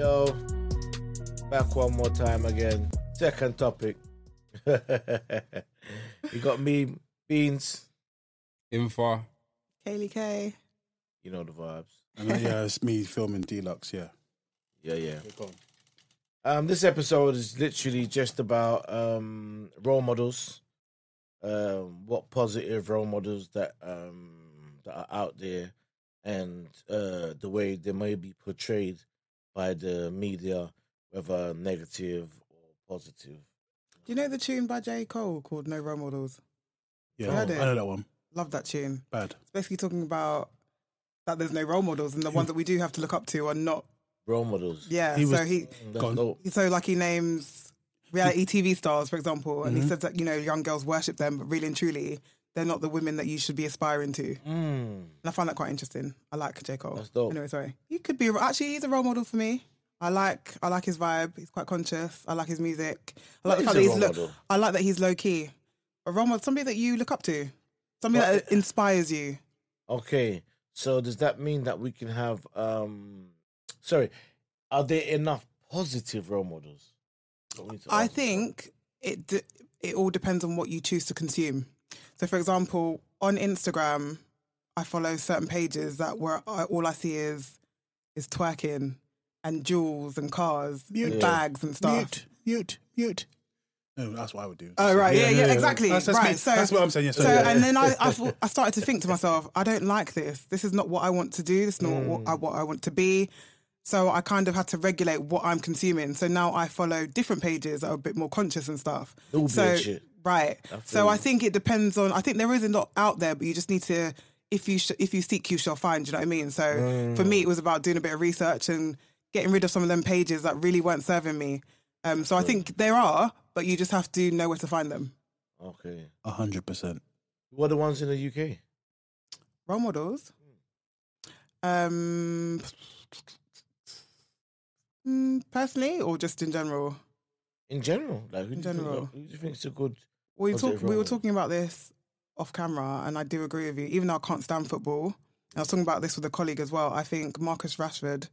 yo, back one more time again. Second topic. you got me, Beans. Infa. Kaylee K. You know the vibes. And then, yeah, it's me filming Deluxe. Yeah. Yeah, yeah. Um, this episode is literally just about um role models. Um, what positive role models that um that are out there, and uh the way they may be portrayed by the media, whether negative or positive. Do you know the tune by J. Cole called No Role Models? Yeah, I heard I know that one. Love that tune. Bad. It's basically talking about that there's no role models and the ones that we do have to look up to are not. Role models. Yeah, He so was- he, Mm, Gone. so like he names reality TV stars, for example, and he Mhm. says that you know young girls worship them, but really and truly, they're not the women that you should be aspiring to. And Mm. I find that quite interesting. I like J Cole. That's dope. Anyway, sorry. He could be actually he's a role model for me. I like I like his vibe. He's quite conscious. I like his music. I like What the fact that he's model? I like that he's low key. A role model, somebody that you look up to, somebody What- that inspires you. Okay, so does that mean that we can have um sorry, are there enough positive role models? What we need to I think it d- it all depends on what you choose to consume. So, for example, on Instagram, I follow certain pages that where I, uh, all I see is is twerking and jewels and cars, Mute. and bags and stuff. Mute, mute, mute. No, that's what I would do. Oh right, yeah, yeah, exactly. That's, that's right, me. so that's what I'm saying. Yeah, so, so, yeah. and then I, I thought- I started to think to myself, I don't like this. This is not what I want to do. This is not what, I, what I want to be. So I kind of had to regulate what I'm consuming. So now I follow different pages that are a bit more conscious and stuff. All so good shit. Right. feel So I think it depends on. I think there is a lot out there, but you just need to. If you sh- if you seek, you shall find. You know what I mean? So for me, it was about doing a bit of research and getting rid of some of them pages that really weren't serving me. Um, so I think there are, but you just have to know where to find them. Okay. A hundred percent. What are the ones in the UK? role models. Um, mm, personally, or just in general. In general? Like who In do you think- general. who do you think's a good We talk, we were talking about this off camera, and I do agree with you. Even though I can't stand football, and I was talking about this with a colleague as well. I think Marcus Rashford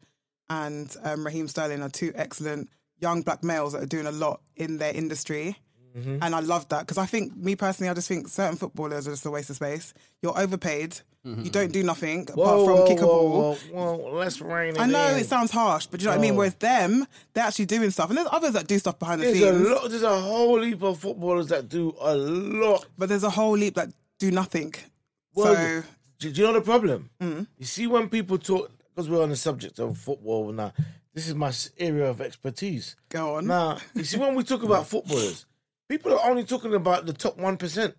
and um, Raheem Sterling are two excellent young black males that are doing a lot in their industry. Mm-hmm. And I love that because I think, me personally, I just think certain footballers are just a waste of space. You're overpaid. You don't do nothing apart from kick a ball. Whoa, whoa, let's rein it I know in. it sounds harsh, but do you know what I mean? Whereas them, they're actually doing stuff, and there's others that do stuff behind the There's a scenes. lot. There's a whole heap of footballers that do a lot. But there's a whole heap that do nothing. Well, so Do, you know the problem? Mm. You see, when people talk, because we're on the subject of football now, this is my area of expertise. go on. Now, you see, when we talk about footballers, people are only talking about the top one percent.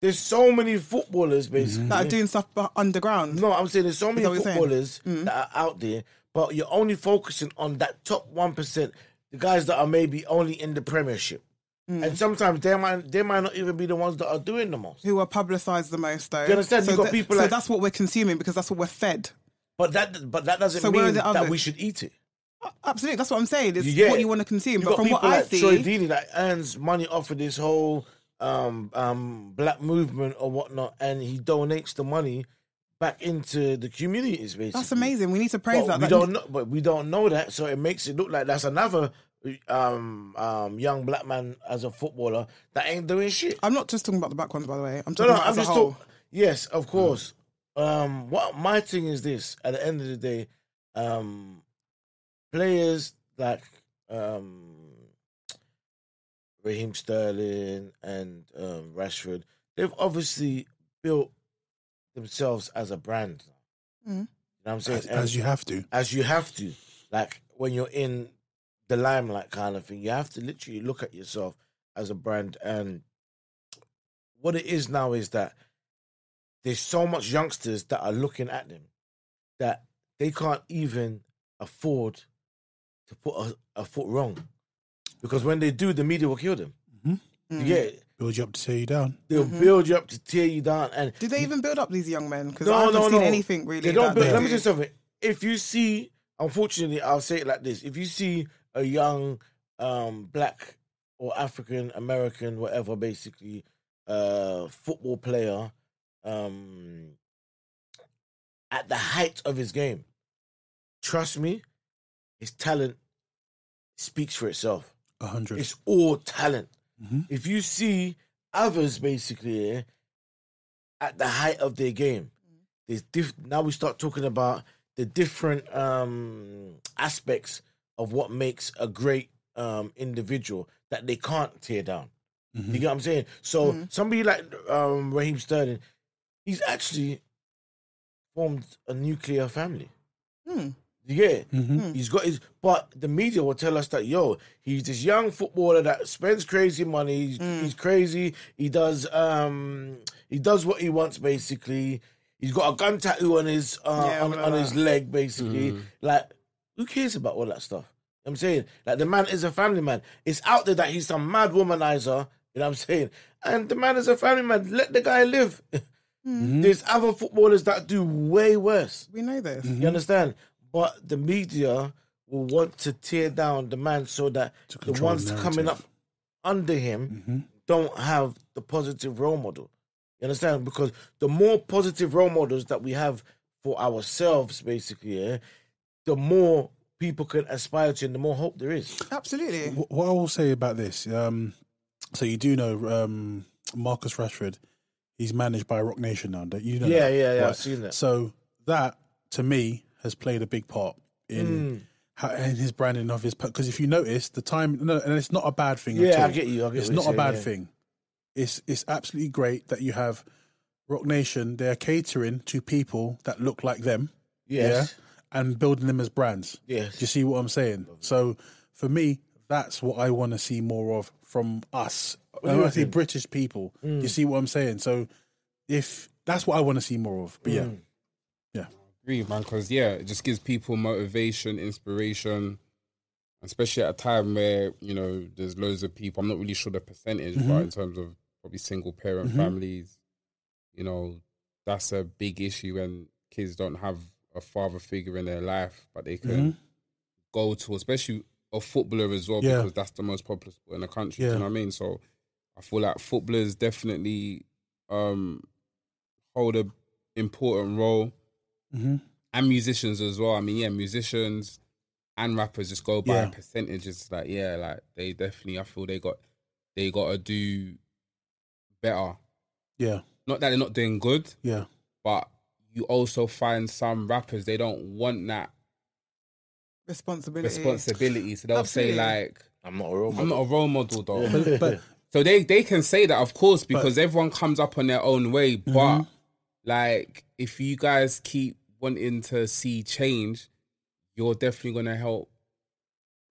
There's so many footballers, mm-hmm. basically. that are doing stuff bu- underground. No, I'm saying there's so many that what you're footballers mm. that are out there, but you're only focusing on that top one percent, the guys that are maybe only in the Premiership, mm. and sometimes they might they might not even be the ones that are doing the most. Who are publicised the most, though? You understand? So, You got that- people so like- that's what we're consuming because that's what we're fed. But that but that doesn't So mean that we should eat it. Absolutely, that's what I'm saying. It's what you want to consume. You but from what I like see, Troy Deeney that earns money off of this whole um um black movement or whatnot, and he donates the money back into the communities. Basically, that's amazing. We need to praise But that. we That- don't know, but we don't know that, so it makes it look like that's another um um young black man as a footballer that ain't doing shit. I'm not just talking about the black ones, by the way. I'm talking no, about I'm just whole. talking. Yes, of course. Um, what my thing is this: at the end of the day, um, players like um, Raheem Sterling and um, Rashford, they've obviously built themselves as a brand. Mhm. You know what I'm saying? As, as you have to. as you have to. Like when you're in the limelight kind of thing, you have to literally look at yourself as a brand. And what it is now is that there's so much youngsters that are looking at them that they can't even afford to put a, a foot wrong. Because when they do, the media will kill them. Mhm. You get it? Build you up to tear you down. They'll build you up to tear you down. And Do they even build up these young men? Because No, I haven't no, seen no. anything really. They don't build. they Let me do. tell you something. If you see, unfortunately, I'll say it like this: if you see a young um, black or African American, whatever, basically, uh, football player um, at the height of his game, trust me, his talent speaks for itself. A hundred. It's all talent. Mhm. If you see others basically yeah, at the height of their game, there's diff- now we start talking about the different um, aspects of what makes a great um, individual that they can't tear down. Mhm. You get what I'm saying? So somebody like um, Raheem Sterling, he's actually formed a nuclear family. Hmm. You get it? Mhm. He's got his, but the media will tell us that yo, he's this young footballer that spends crazy money. He's, he's crazy. He does, um, he does what he wants basically. He's got a gun tattoo on his uh, Yeah, on, on his leg basically. Like, who cares about all that stuff? I'm saying, like, the man is a family man. It's out there that he's some mad womanizer. You know what I'm saying? And the man is a family man. Let the guy live. There's other footballers that do way worse. We know this. You understand? But the media will want to tear down the man so that the ones the coming up under him don't have the positive role model. You understand? Because the more positive role models that we have for ourselves, basically, yeah, the more people can aspire to and the more hope there is. Absolutely. What I will say about this, um, so you do know um, Marcus Rashford, he's managed by Roc Nation now. Don't you know? Yeah, that? yeah, yeah, Right. I've seen that. So that to me has played a big part Mm. in how, in his branding of his because if you notice the time no, and it's not a bad thing. Yeah, I get you, I get it's not a bad yeah. thing. It's it's absolutely great that you have Roc Nation. They're catering to people that look like them. Yes. Yeah, and building them as brands. Yes. Do you see what I'm saying? So for me, that's what I want to see more of from us. I you want to see? British people. Do you see what I'm saying? So if that's what I want to see more of. But Mm. yeah. Agree, man, because yeah, it just gives people motivation, inspiration, especially at a time where you know there's loads of people. I'm not really sure the percentage, but mm-hmm. in terms of probably single parent mm-hmm. families, you know, that's a big issue when kids don't have a father figure in their life, but they can mm-hmm. go to, especially a footballer as well, Yeah. because that's the most popular sport in the country. Yeah. you know what I mean? So I feel like footballers definitely um, hold a important role hmm and musicians as well. I mean, yeah, musicians and rappers just go by Yeah. percentages. Like, yeah, like they definitely, I feel they got they got to do better. yeah, Not that they're not doing good, yeah, but you also find some rappers they don't want that Responsibility. responsibility, so they'll Absolutely. say like, I'm not a role "I'm not model. a role model, though." but, but So they they can say that, of course, because everyone comes up on their own way. But Mm-hmm. Like, if you guys keep wanting to see change, you're definitely gonna help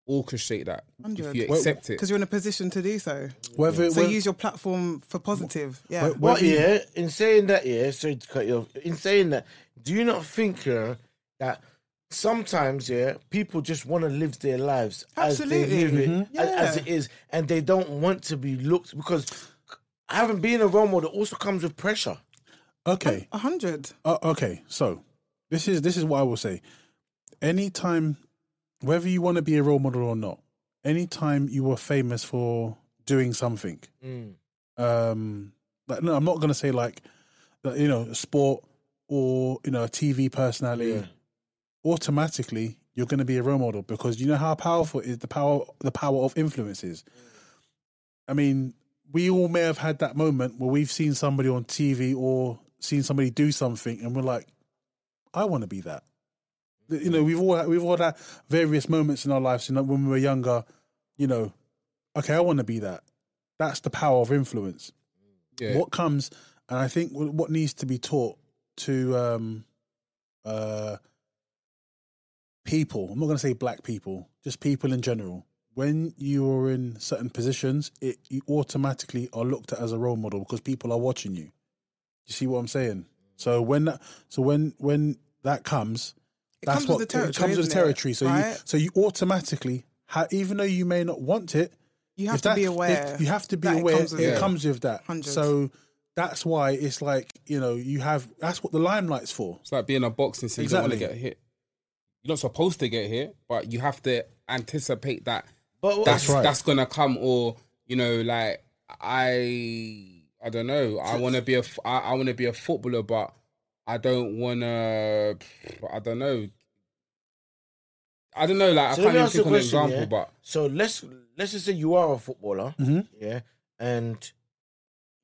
orchestrate that if you accept it. Because you're in a position to do so. whether, So whether- use your platform for positive. Yeah. Wh- But whether you- yeah, in saying that, yeah, sorry to cut you off. In saying that, do you not think uh, that sometimes, yeah, people just want to live their lives as they live it, Mhm. as, as it is, and they don't want to be looked because having been a role model also comes with pressure. Okay, A hundred. Uh, okay, so this is this is what I will say. Anytime, whether you want to be a role model or not, anytime you were famous for doing something, Mm. um, like no, I'm not gonna say like, like, you know, sport or you know, a TV personality. Yeah. Automatically, you're going to be a role model because you know how powerful is the power the power of influences. I mean, we all may have had that moment where we've seen somebody on TV or seen somebody do something, and we're like, "I want to be that." You know, we've all we've all had various moments in our lives. You know, when we were younger, you know, okay, I want to be that. That's the power of influence. Yeah. What comes, and I think what needs to be taught to um, uh, people. I'm not going to say black people, just people in general. When you're in certain positions, it you automatically are looked at as a role model because people are watching you. You see what I'm saying? So when that, so when when that comes, It that's comes what with the territory. it comes with the isn't it? territory. So you so you automatically, ha- even though you may not want it, You have to that- be if- aware. you have to be that it aware. comes with it it. comes with that. Hundred. So that's why it's like you know you have. That's what the limelight's for. It's like being a boxing, so you don't want to Exactly. get hit. You're not supposed to get hit, but you have to anticipate that But that's right. that's gonna come, or you know, like I, I don't know. I want to be a, f- I, I want to be a footballer, but I don't want to. I don't know. I don't know. Like So I can't even think of an example. Yeah? But so let's let's just say you are a footballer, Mm-hmm. yeah, and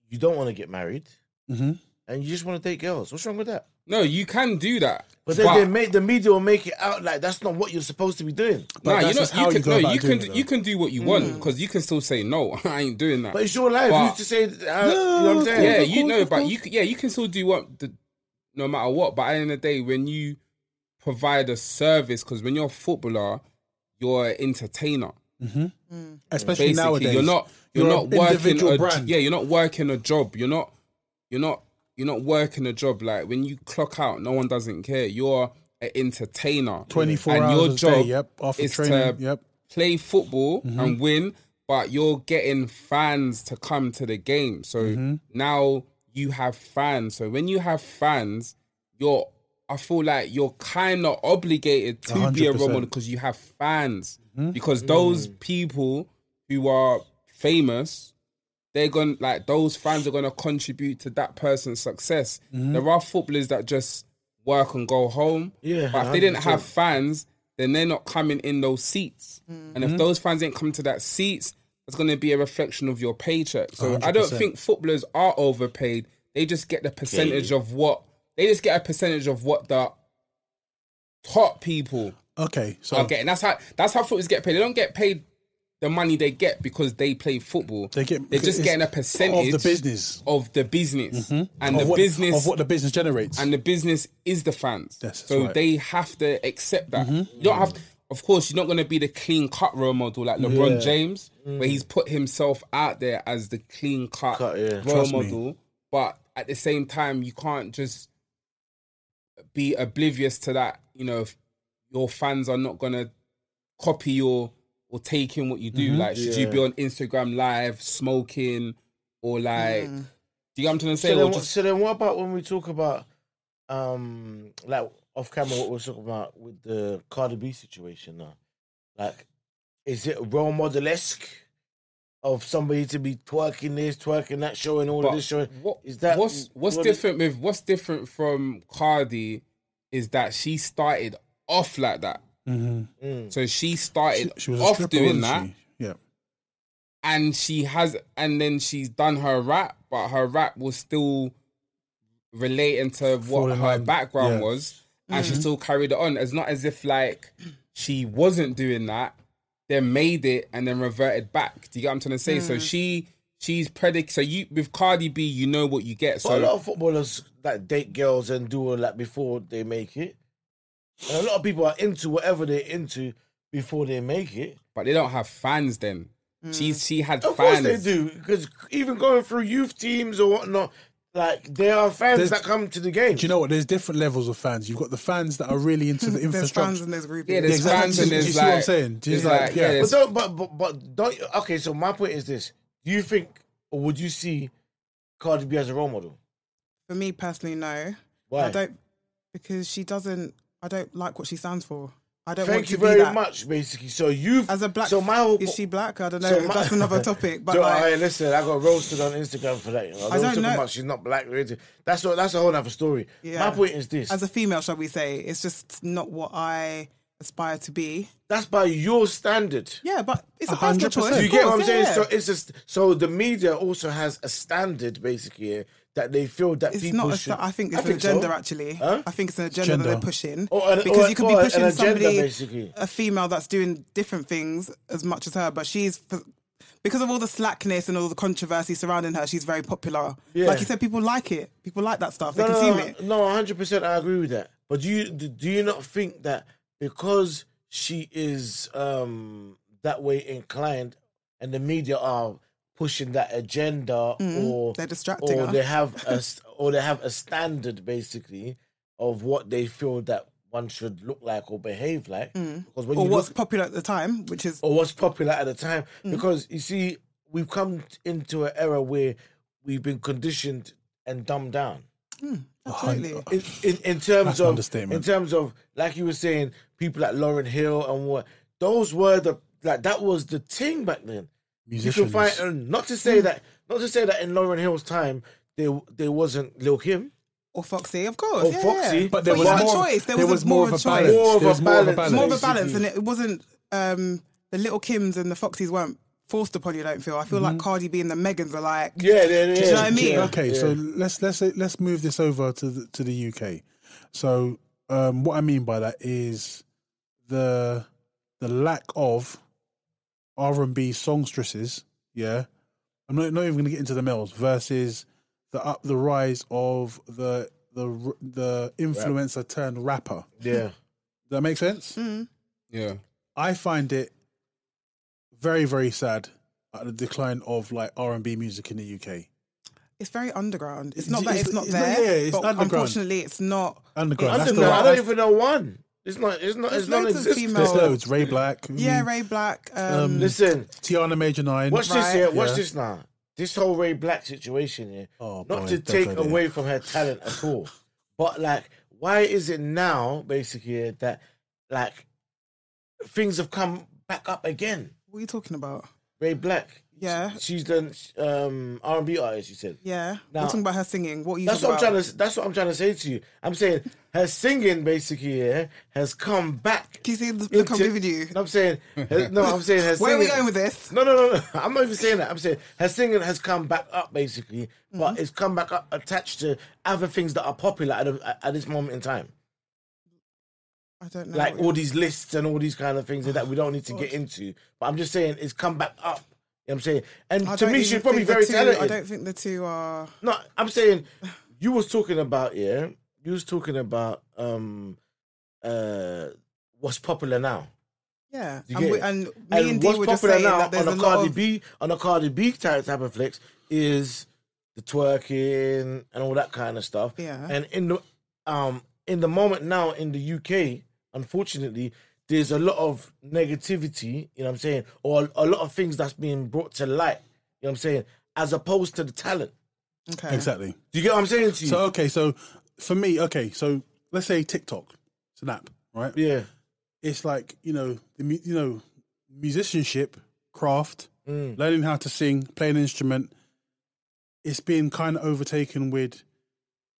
you don't want to get married, Mm-hmm. and you just want to date girls. What's wrong with that? No, you can do that. But then they make the media will make it out like that's not what you're supposed to be doing. But nah, you that's know, you how can you no, you can it, you can do what you want mm. because you can still say no. I ain't doing that. But it's your life. But- Who's to say? How, uh, you know what I'm saying? yeah, you know, of but you c- yeah, you can still do what the no matter what. But at the end of the day, when you provide a service, because when you're a footballer, you're an entertainer. Mm-hmm. Mm. Especially Basically, nowadays. you're not you're, You're not working a, brand. yeah, you're not working a job. You're not you're not you're not working a job. Like when you clock out, no one doesn't care. You're an entertainer. 24 and hours your a day, yep, after is training, to yep. play football Mm-hmm. and win, but you're getting fans to come to the game. So Mm-hmm. now you have fans. So when you have fans, you're I feel like you're kind of obligated to be a role model because you have fans. Mm-hmm. Because those people who are famous, they're going like those fans are going to contribute to that person's success. Mm-hmm. There are footballers that just work and go home. Yeah, but if they didn't 100%. have fans, then they're not coming in those seats. And Mm-hmm. if those fans ain't come to that seats, it's going to be a reflection of your paycheck. So I don't think footballers are overpaid. They just get the percentage of what they just get a percentage of what the top people Okay, so are getting. That's how that's how footballers get paid. They don't get paid the money they get because they play football. they get They're just getting a percentage of the business. of the business, mm-hmm. and of the what, business of what the business generates. and the business is the fans. Yes, so right. they have to accept that. Mm-hmm. You don't have. Of course, you're not going to be the clean cut role model like LeBron James, mm. where he's put himself out there as the clean cut, Cut, yeah. role Trust me. model. But at the same time, you can't just be oblivious to that. You know, if your fans are not going to copy your or take in what you do. Like, should you be on Instagram live smoking or like? Do you get what I'm trying to say? So then, what, just- so then, what about when we talk about, um, like off camera, what we're talking about with the Cardi B situation now? Like, is it role model esque of somebody to be twerking this, twerking that, showing all of But this, showing? what, is that what's what's what is- different with what's different from Cardi is that she started off like that. Mhm. Mm. So she started she, she was off stripper, doing that, she? Yeah. and she has, and then she's done her rap, but her rap was still relating to what Falling her line, background yeah. was, and she still carried it on. It's not as if like she wasn't doing that, then made it and then reverted back. Do you get what I'm trying to say? So she. She's predic. So you with Cardi B, you know what you get. But a lot of footballers that date girls and do all that before they make it. And a lot of people are into whatever they're into before they make it. but they don't have fans. Then she's mm. she had Of fans. course they do, because even going through youth teams or whatnot, like there are fans There's- that come to the game. Do you know what? There's different levels of fans. You've got the fans that are really into the There's infrastructure. fans and there's groupies. Yeah, there's exactly. fans and Do you there's see like, what I'm saying? Do you like- like, yeah. yeah, But don't, but, but but don't. Okay, so my point is this: Do you think, or would you see Cardi B as a role model? For me personally, no. Why? I don't because she doesn't. I don't like what she stands for. I don't Thank want you to be very much. Basically, so you As a black, So my whole is she black? I don't know. so my- That's another topic. But like, hey, listen, I got roasted on Instagram for that. You know, I I don't know. about she's not black. really. That's what. That's a whole other story. Yeah. My point is this: as a female, shall we say, it's just not what I aspire to be. that's by your standard. Yeah, but it's a personal hundred choice. you get what I'm saying? yeah. So it's just so the media also has a standard basically that they feel that it's people not. A, should. I think it's an so. agenda. Actually, Huh? I think it's an agenda, that they're pushing Or an- because or- you could be pushing agenda, somebody, basically. a female that's doing different things as much as her, but she's because of all the slackness and all the controversy surrounding her. She's very popular. Yeah. Like you said, people like it. People like that stuff. They No, consume no, it. no, no, hundred percent. I agree with that. But do you do you not think that because she is um that way inclined, and the media are pushing that agenda, or Mm-hmm. They're distracting or her. they have a or they have a standard basically of what they feel that one should look like or behave like. Because when Mm. Or you what's look, popular at the time, which is or what's popular at the time. Mm. Because you see, we've come into an era where we've been conditioned and dumbed down. absolutely. In, in, in terms That's of in terms of like you were saying, people like Lauryn Hill and what those were the like that was the thing back then. You can find not to say that not to say that in Lauryn Hill's time there there wasn't Lil Kim. Or Foxy, of course. Or yeah, Foxy. yeah. But there you was had a more- choice. There, there was, was a, more more of of a a choice. balance. More of a was more of a balance. balance. more of a balance, and it wasn't um, the little Kims and the Foxys weren't forced upon you. I don't feel. I feel Mm-hmm. like Cardi B and the Megans are like. Yeah, yeah, yeah. you know what I mean? yeah, Okay, yeah. so let's let's let's move this over to the, to the UK. So um, what I mean by that is the the lack of R and B songstresses. Yeah, I'm not, not even going to get into the males versus the up the rise of the the the influencer turned rapper. yeah. Does that make sense? Mm. Yeah. I find it very very sad at the decline of like R and B music in the UK. It's very underground. It's It's- not that it's- it's, not it's not- there. yeah, it's but underground. Unfortunately, it's not. Underground. I that's don't the know. right- I don't even know one. It's not. It's not. There's It's loads of non-existent. There's loads. Ray BLK. Yeah, mm, Ray BLK. Um, Um, Listen, Tiana Major Nine. watch this Right. here. Watch Yeah. this now. This whole Ray BLK situation here. Oh, not boy, to take go there. away from her talent at all, but like, why is it now basically that like things have come back up again? what are you talking about? Ray BLK. Yeah. she's done um R and B artist. You said. Yeah, Now- we're talking about her singing. What you That's what I'm trying to. That's what I'm trying to say to you. I'm saying her singing basically yeah, has come back. Can you see the look I'm into- giving you? No, I'm saying. her- No, I'm saying her Where are we going with this? No, no, no, no. I'm not even saying that. I'm saying her singing has come back up basically, Mm-hmm. but it's come back up attached to other things that are popular at, a, at this moment in time, I don't know. like all these lists and all these kind of things that we don't need to get into. But I'm just saying it's come back up. You know what I'm saying, and I to me, she's probably very two- talented. I don't think the two are. No, I'm saying you was talking about yeah. You was talking about um uh what's popular now. Yeah, and, we, and me And and what's were popular now that on a a Cardi of. B on a Cardi B type type of flex is the twerking and all that kind of stuff. Yeah. And in the um in the moment now in the UK, unfortunately, there's a lot of negativity, you know what I'm saying, or a lot of things that's being brought to light, you know what I'm saying, as opposed to the talent. Okay. Exactly. Do you get what I'm saying to you? So okay, so for me, okay, so let's say TikTok, it's an app, right? yeah. It's like you know, the mu- you know, musicianship, craft, Mm. learning how to sing, play an instrument. It's being kind of overtaken with.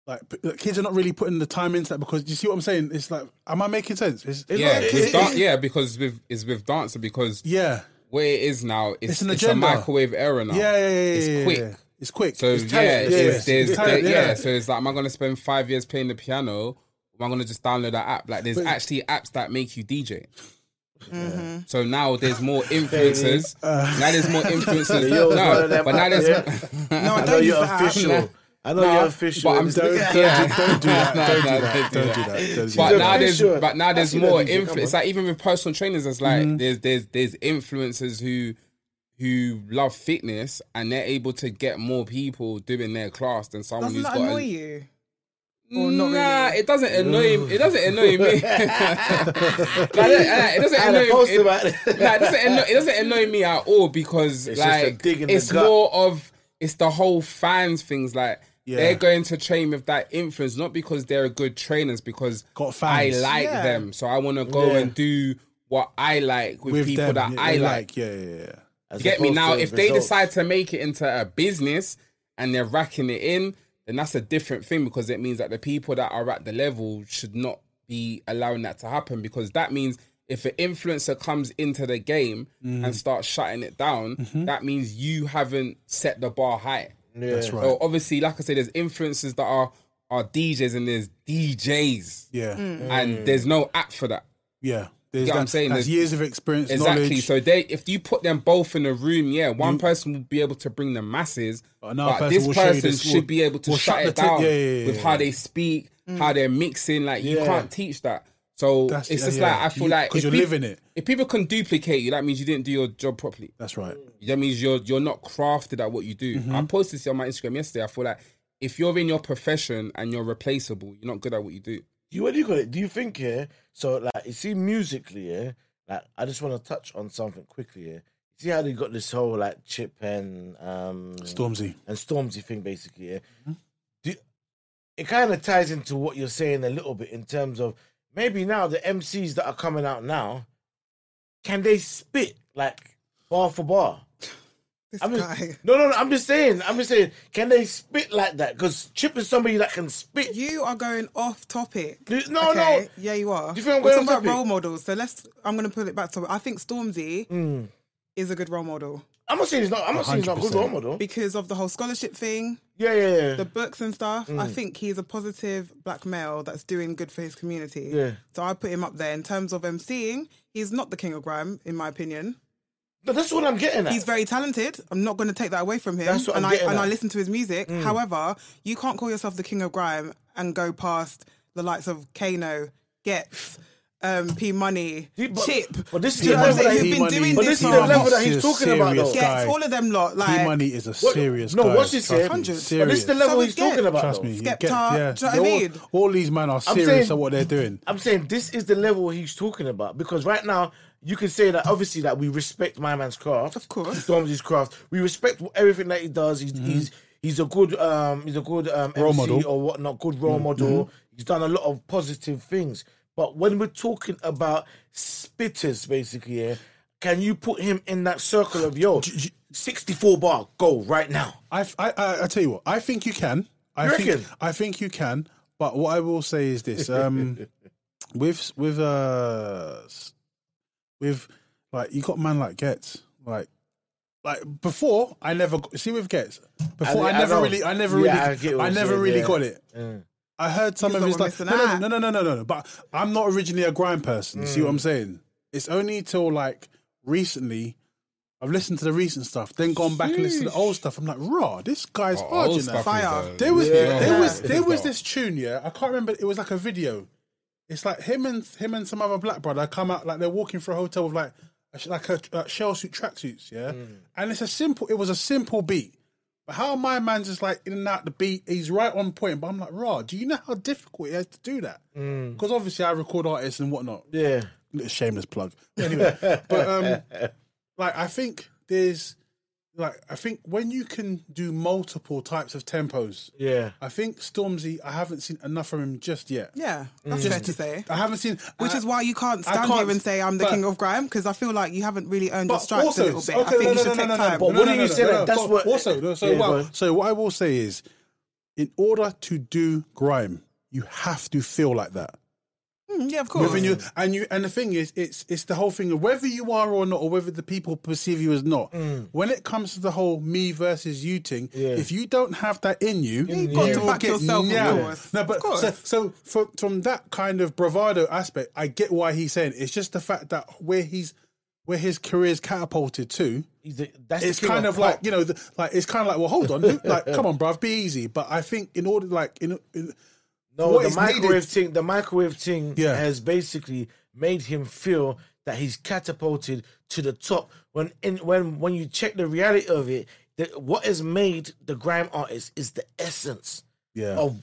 Like p- like, kids are not really putting the time into that because you see what I'm saying. It's like, am I making sense? It's, It's Yeah, not- it- with it- dan- yeah, because with it's with dancer because yeah, where it is now, it's, It's an it's a microwave era now. yeah, yeah, yeah, yeah. It's yeah, quick. yeah. It's quick. So It's yeah, it's, yeah, it's- it's there's there- yeah. yeah. So it's like, am I going to spend five years playing the piano? Or am I going to just download that app? Like, there's actually apps that make you DJ. Mm-hmm. So now there's more influencers. Uh, now there's more influencers. Yo, one no, but now there's yeah. No, I I know don't use you're official. I know No, you're official. but I'm This don't, don't, Yeah. do, don't do that. Don't do that. don't do that. that. Don't do But that. now there's official. but now there's see more influence. It's like even with personal trainers, it's like Mm-hmm. there's there's there's influencers who who love fitness and they're able to get more people doing their class than someone Doesn't who's that got annoy a, you? Or not nah, really? it doesn't annoy me. It doesn't annoy me. Like, it doesn't annoy a post it, about it. doesn't annoy, it doesn't annoy me at all because It's like dig in the it's more of it's the whole fans things like Yeah. they're going to train with that influence not because they're good trainers because Got I like Yeah. them so I want to go Yeah. and do what I like with, with people them, that yeah, I they like. Yeah, yeah, yeah. As You get me now? to If they decide to make it into a business and they're racking it in, then that's a different thing because it means that the people that are at the level should not be allowing that to happen because that means if an influencer comes into the game Mm. and starts shutting it down, Mm-hmm. that means you haven't set the bar high. Yeah. That's right. So obviously, like I said, there's influencers that are are DJs and there's DJs, Yeah, mm. Mm. and there's no app for that. yeah. There's get what that, I'm saying? There's- years of experience, Exactly. knowledge. So they, if you put them both in a room, yeah, one person will be able to bring the masses, But but person this will show you person this- should will- be able to will shut shut it the tip- down yeah, yeah, yeah, with yeah. how they speak, how mm. they're mixing. Like you can't teach that. So That's- it's yeah, just yeah. like I feel You- like 'cause if you're peop- living it. If people can duplicate you, that means you didn't do your job properly. That's right. That means you're you're not crafted at what you do. Mm-hmm. I posted this on my Instagram yesterday. I feel like if you're in your profession and you're replaceable, you're not good at what you do. you what do you call it? Do you think here? So like you see musically, yeah. Like I just want to touch on something quickly here. You see how they got this whole like chip and um Stormzy. and Stormzy thing basically, yeah. Do, it kind of ties into what you're saying a little bit in terms of maybe now the MCs that are coming out now, can they spit like bar for bar? This I'm just, guy. no, no, no. I'm just saying. I'm just saying. Can they spit like that? Because Chip is somebody that can spit. You are going off topic. No, okay? no. Yeah, you are. Do you think I'm We're going talking about role models. So let's. I'm going to pull it back to. I think Stormzy Mm. is a good role model I'm not saying he's not. I'm not saying he's not a good 100%. role model. because of the whole scholarship thing, Yeah, yeah, yeah. the books and stuff. I Mm. think he's a positive black male that's doing good for his community. Yeah. So I put him up there in terms of MCing. He's not the king of grime, in my opinion. But that's what I'm getting at. He's very talented. I'm not going to take that away from him. That's what and I'm I getting and at. Mm. I listen to his music. However, you can't call yourself the king of grime and go past the likes of Kano, Ghetts, um, P Money, but- Chip. but this is you the know what I'm level saying? that Who've been doing this this is the level that he's He's talking about, serious though. Ghetts, all of them lot. Like P Money is a What- serious no, guy. what's this Trust here? But this is the level So he's Get. talking about. Trust though. me. you Skepta, get- yeah. do you know what I They're all- mean? All, these men are I'm serious saying- at what they're doing. I'm saying this is the level he's talking about because right now you can say that obviously that we respect my man's craft, Of course. Stormzy's craft. We respect everything that he does. He's he's he's a good um he's a good um Mm-hmm. Role MC model. Mm-hmm. or whatnot, good role model. He's done a lot of positive things. But when we're talking about spitters, basically, yeah, can you put him in that circle of yo, 64 bar, go right now? I, I, I, I tell you what, I think you can. I You think, reckon? I think you can. But what I will say is this: um, with with uh, with like you got man like Ghetts, like like before I never see with Ghetts before I- I, I never know. really I never Yeah, really I, you're never saying, really yeah. got it. Mm. I heard some You of his were like no, no, no no no no no no but I'm not originally a grind person. See what Mm. I'm saying? It's only till like recently I've listened to the recent stuff, then gone back and listened to the old stuff. I'm like, raw, this guy's Oh, hard, old you know. Fire. There was Yeah. there was there was this tune, yeah. I can't remember. It was like a video. It's like him and him and some other black brother come out like they're walking through a hotel with like a, like a, uh shell suit tracksuits, yeah. And it's a simple. It was a simple beat. How my man's just like in and out the beat, he's right on point. But I'm like, raw. Do you know how difficult it is to do that? Because obviously I record artists and whatnot. Yeah. Little shameless plug. Anyway, but um, like I think there's like I think when you can do multiple types of tempos, Yeah. I think Stormzy, I haven't seen enough from him just yet. Yeah, that's Mm. fair to say. I haven't seen, Which I- is why you can't stand can't- here and say I'm the but- king of grime because I feel like you haven't really earned your stripes also, a little bit. okay, I think no, you no, should no, take no, no, time. But no, what no, do you no, say no, that- no. that's what- Also, no, so Yeah, what, go on. so what I will say is, in order to do grime, you have to feel like that. Mm, yeah, of course. Within you, and you, and the thing is, it's it's the whole thing of whether you are or not, or whether the people perceive you as not. When it comes to the whole me versus you thing, Yeah. if you don't have that in you, You've got you to back get yourself, of nailed. course. No, but Of course. so so from from that kind of bravado aspect, I get why he's saying. It's just the fact that where he's where his career's catapulted to, He's the, that's it's kind of pop. like you know, the, like it's kind of like, well, hold on, like, come on, bruv, be easy. But I think in order, like, in, in No, what the microwave needed- thing. The microwave thing Yeah. has basically made him feel that he's catapulted to the top. When in when when you check the reality of it, the, what has made the grime artist is the essence yeah, of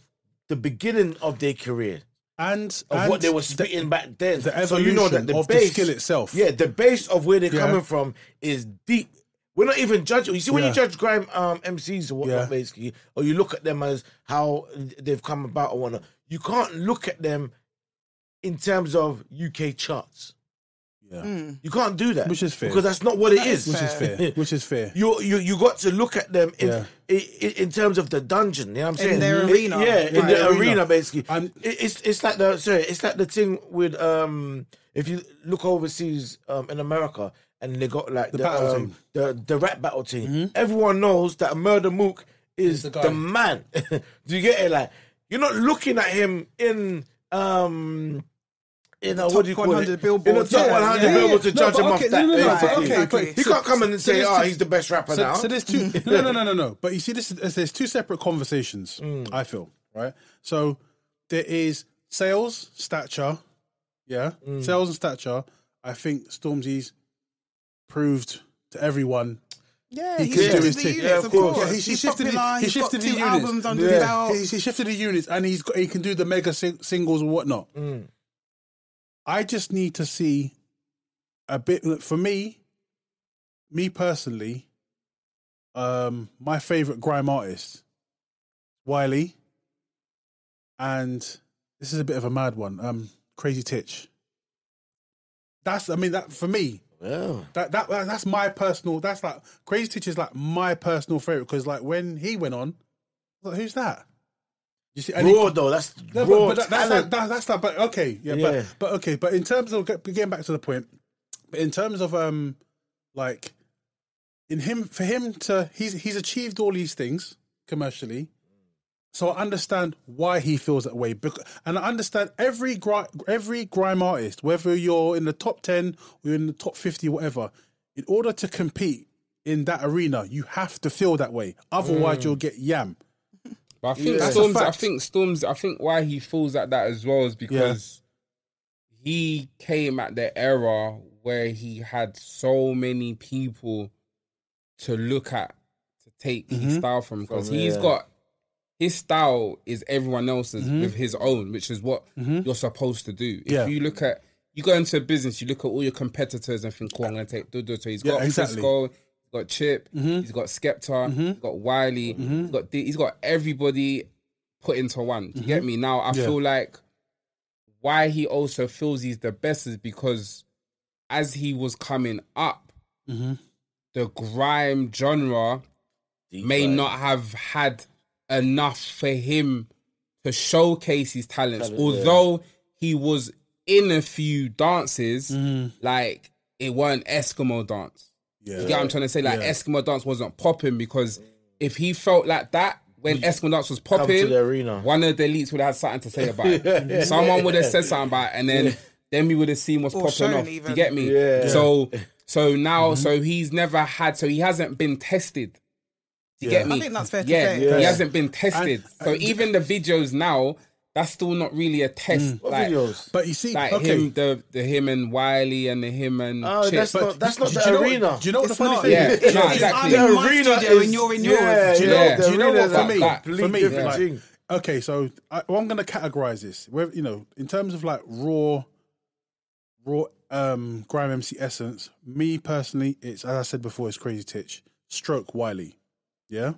the beginning of their career and of and what they were the- spitting back then. the so you know that the of the base, skill itself. yeah, the base of where they're Yeah. coming from is deep. We're not even judging. You see, when Yeah. you judge grime um, MCs or whatnot, Yeah. basically, or you look at them as how they've come about or whatnot, you can't look at them in terms of UK charts. Yeah. Mm. You can't do that, Which is fair. because that's not what it That is. is which is fair. Which is fair. You you you got to look at them in Yeah. in, in terms of the dungeon. You know what I'm saying? their It- arena. yeah, in the Arena. arena, basically. And- It- it's it's like the sorry, it's like the thing with um if you look overseas um in America and they got like the battle um, team. the the rap battle team. Everyone knows that Murda Mook is the the, guy. man. Do you get it? Like you're not looking at him in um. In a, what do you call 100 it? In the billboards, top yeah, 100 yeah. billboards to No, judge but him okay, off that. no, no, no, basically. but okay, He okay. can't come in and So say, there's "Oh, two- he's the best rapper So, now." so there's two. no, no, no, no, no. But you see, this is, there's two separate conversations. Mm. I feel right. So there is sales, stature. Yeah, Mm. sales and stature. I think Stormzy's proved to everyone Yeah, He he, can do his the thing. units, Yeah, of of course. course. Yeah, he- he's he shifted the- popular. he he's shifted got the units. albums under Yeah. his belt. He, he shifted the units and he's got, he can do the mega sing- singles and whatnot. Mm. I just need to see a bit for me, me personally. Um, my favorite grime artist, Wiley, and this is a bit of a mad one. Um, Crazy Titch. That's I mean that for me. Well, That, that that- that's my personal. That's like Crazy Titch is like my personal favorite because like when he went on, like, who's that? You see, and he- raw though. That's No, raw but, but that, that's like, that, that's like, but okay, yeah, Yeah. But, but okay, but in terms of getting back to the point, but in terms of um, like, in him for him to he's he's achieved all these things commercially, so I understand why he feels that way, and I understand every gri- every grime artist, whether you're in the top ten or you're in the top fifty, whatever, in order to compete in that arena, you have to feel that way, otherwise you'll get yam. But I think That's a Storms. I think Storms. I think why he feels like that as well is because he came at the era where he had so many people to look at to take Mm-hmm. his style from because From, he's yeah. got his style is everyone else's Mm-hmm. with his own, which is what mm-hmm. you're supposed to do. If Yeah. you look at you go into a business, you look at all your competitors and think, "Cool, I'm going to take Dudu." So he's Yeah, got exactly. Frisco, he's got Chip, mm-hmm. he's got Skepta, mm-hmm. he's got Wiley, he's got D- he's got everybody put into one. Do you get me? Now I Yeah. feel like why he also feels he's the best is because as he was coming up, the grime genre Deep may dive. not have had enough for him to showcase his talents. Talent, yeah. Although he was in a few dances, Mm-hmm. like it weren't Eskimo dance. Yeah. You get what I'm trying to say? Like Yeah. Eskimo dance wasn't popping because if he felt like that when Eskimo dance was Come to popping, the arena. one of the elites would have had something to say about it. Someone would have said something about it, and then then we would have seen what's Or popping shown off. Even. you get me? Yeah. So so now so he's never had so he hasn't been tested. Do you Yeah. get me? I think that's fair to yeah, say. he hasn't been tested. so even the videos now, that's still not really a test. What like, videos? But you see, like okay. him, the the him and Wiley and the him and Oh, Chip. that's But not that's do- not do the you know- arena. Do you know what the funny not. thing Yeah, is? no, exactly. The arena is- and you're in yours. Yeah, Do you know, Yeah. do you know what for me? is a for me, different like, okay, so I, well, I'm going to categorize this. Where you know, in terms of like raw, raw um grime MC essence. Me personally, it's as I said before, it's Crazy Titch, Stroke Wiley, yeah,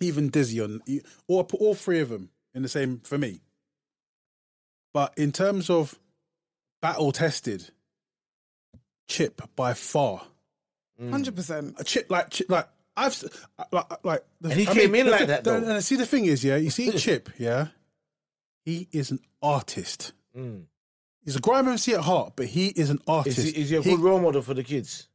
even Dizzee on, or put all three of them in the same for me. But in terms of battle tested, Chip by far. Hundred percent. a chip like chip like I've like like the, And he I came in like thi- that, the- though. And see the thing is, yeah, you see Chip, yeah, he is an artist. Mm. He's a grime MC at heart, but he is an artist. Is he, is he a He- good role model for the kids?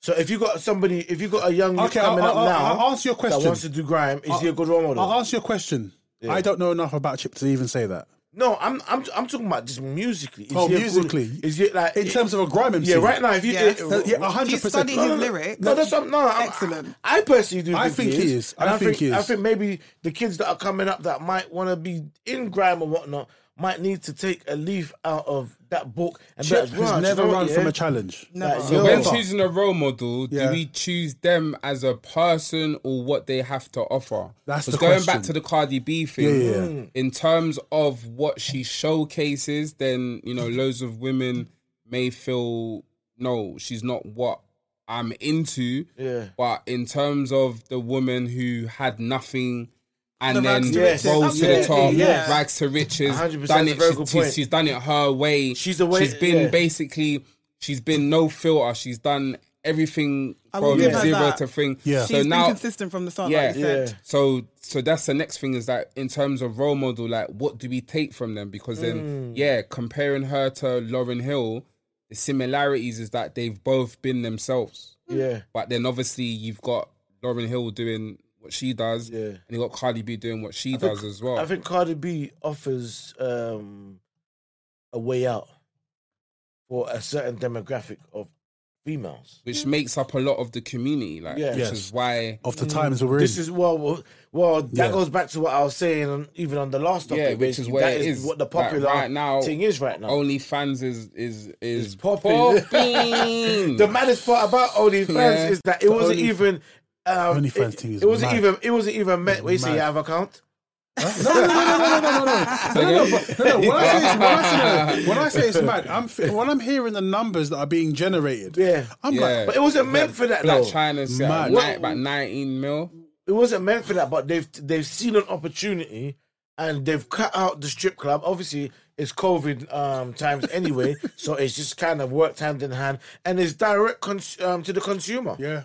So if you got somebody, if you got a young Okay, coming I'll, up I'll- now I'll answer your that question. wants to do grime, is he a good role model? I'll answer your question. I don't know enough about Chip to even say that. no, I'm I'm I'm talking about just musically. Is Oh, he a good- musically. is it like In terms of a grime MC, Yeah, right now if you Yes. uh, yeah, Do hundred percent. study his lyrics? No, that's what, no. I'm, Excellent. I personally do. I Think, think he is. And I think he is. I think maybe the kids that are coming up that might want to be in grime or whatnot might need to take a leaf out of that book and be Chip like, "Wow, has do never run yeah? from a challenge. Never. So when choosing a role model, Yeah. do we choose them as a person or what they have to offer? That's 'Cause the going question. back to the Cardi B thing. Yeah, yeah, yeah. In terms of what she showcases, then you know, loads of women may feel no, she's not what I'm into. Yeah. But in terms of the woman who had nothing. And The then rags to riches. rose to the top, yeah. rags to riches, 100% done it. She's, she's, she's done it her way. She's the way- She's been yeah. basically she's been no filter. She's done everything from give zero that. to thing. Yeah. She's So been now, consistent from the start, yeah, like you said. Yeah. so so that's the next thing is that in terms of role model, like what do we take from them? Because then, mm. yeah, comparing her to Lauryn Hill, the similarities is that they've both been themselves. Mm. Yeah. But then obviously you've got Lauryn Hill doing what she does, Yeah. and you got Cardi B doing what she I think- does as well. I think Cardi B offers um, a way out for a certain demographic of females. which makes up a lot of the community, like Yeah. which Yes. is why Of the times we're in. This is well, well, well that Yeah. goes back to what I was saying, on, even on the last topic. Yeah, which is where That it is. what the Like, popular right now, thing is right now. OnlyFans is is is It's popping. popping. the maddest part about OnlyFans Yeah. is that it wasn't Only- even. Um, OnlyFans it, thing is it wasn't mad. even. It wasn't even meant. Wait, you say you mad. have account. no, no, no, no, no, no, no, no, no, no, but- no, no. When I say it's, when I say, when I say it's mad, I'm fi- when I'm hearing the numbers that are being generated. Yeah. I'm Yeah. like, But it wasn't meant for that Black though. China set Mad. about, nine, about nineteen mil. It wasn't meant for that. But they've they've seen an opportunity and they've cut out the strip club. Obviously, it's COVID um, times anyway, so it's just kind of worked hand in hand, and it's direct cons- um, to the consumer. Yeah.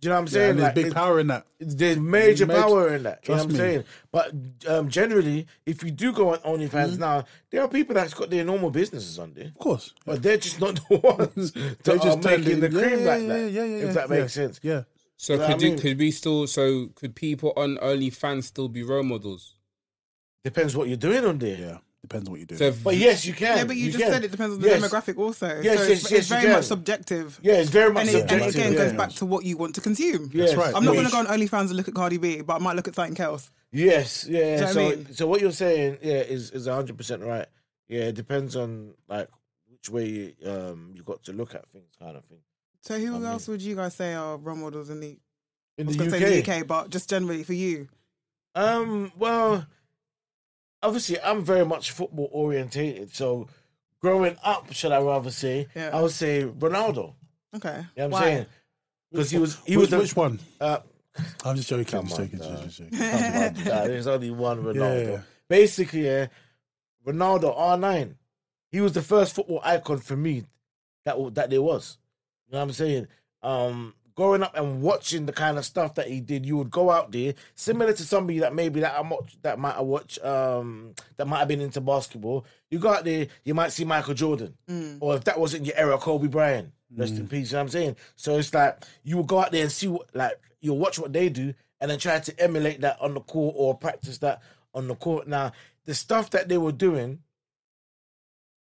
Do you know what I'm Yeah, saying? and there's Like, big power in that. There's major Major- power in that. You know Trust what I'm me. saying? But um, generally, if you do go on OnlyFans Mm-hmm. now, there are people that's got their normal businesses on there. Of course. But they're just not the ones that They are just turned making the it- cream yeah, like yeah, that. Yeah, yeah, yeah. if that yeah. makes sense. Yeah. So You know could what I mean? could we still so could people on OnlyFans still be role models? Depends what you're doing on there. Yeah. Depends on what you do. So But yes, you can. Yeah, but you, just can. said it depends on the Yes. demographic also. Yes, so yes, it's, yes, it's you very can. much subjective. Yeah, it's very much And it, and it again yeah. goes back to what you want to consume. Yes. right. I'm not going to go on OnlyFans and look at Cardi B, but I might look at something else. Yes, yeah. you know what I so, mean? so what you're saying, yeah, is is hundred percent right. Yeah, it depends on like which way you, um you got to look at things, kind of thing. So who I mean- else would you guys say are role models in the? In I was the going UK, to say the UK, but just generally for you. um, well, obviously, I'm very much football orientated. So, growing up, should I rather say, Yeah. I would say Ronaldo. Okay. You know what I'm Why? saying? Because he was he which, was the, which one? uh, I'm just joking. Come just on, joking, dog. just joking. Come on, there's only one Ronaldo. Yeah. Basically, yeah, Ronaldo R9. He was the first football icon for me that that there was. You know what I'm saying? Um, growing up and watching the kind of stuff that he did, you would go out there, similar to somebody that maybe that I watch, that might have watched, um, that might have been into basketball. You go out there, you might see Michael Jordan, mm. or if that wasn't your era, Kobe Bryant. Rest in mm. peace. You know what I'm saying? So it's like you will go out there and see what, like you'll watch what they do, and then try to emulate that on the court or practice that on the court. Now, the stuff that they were doing,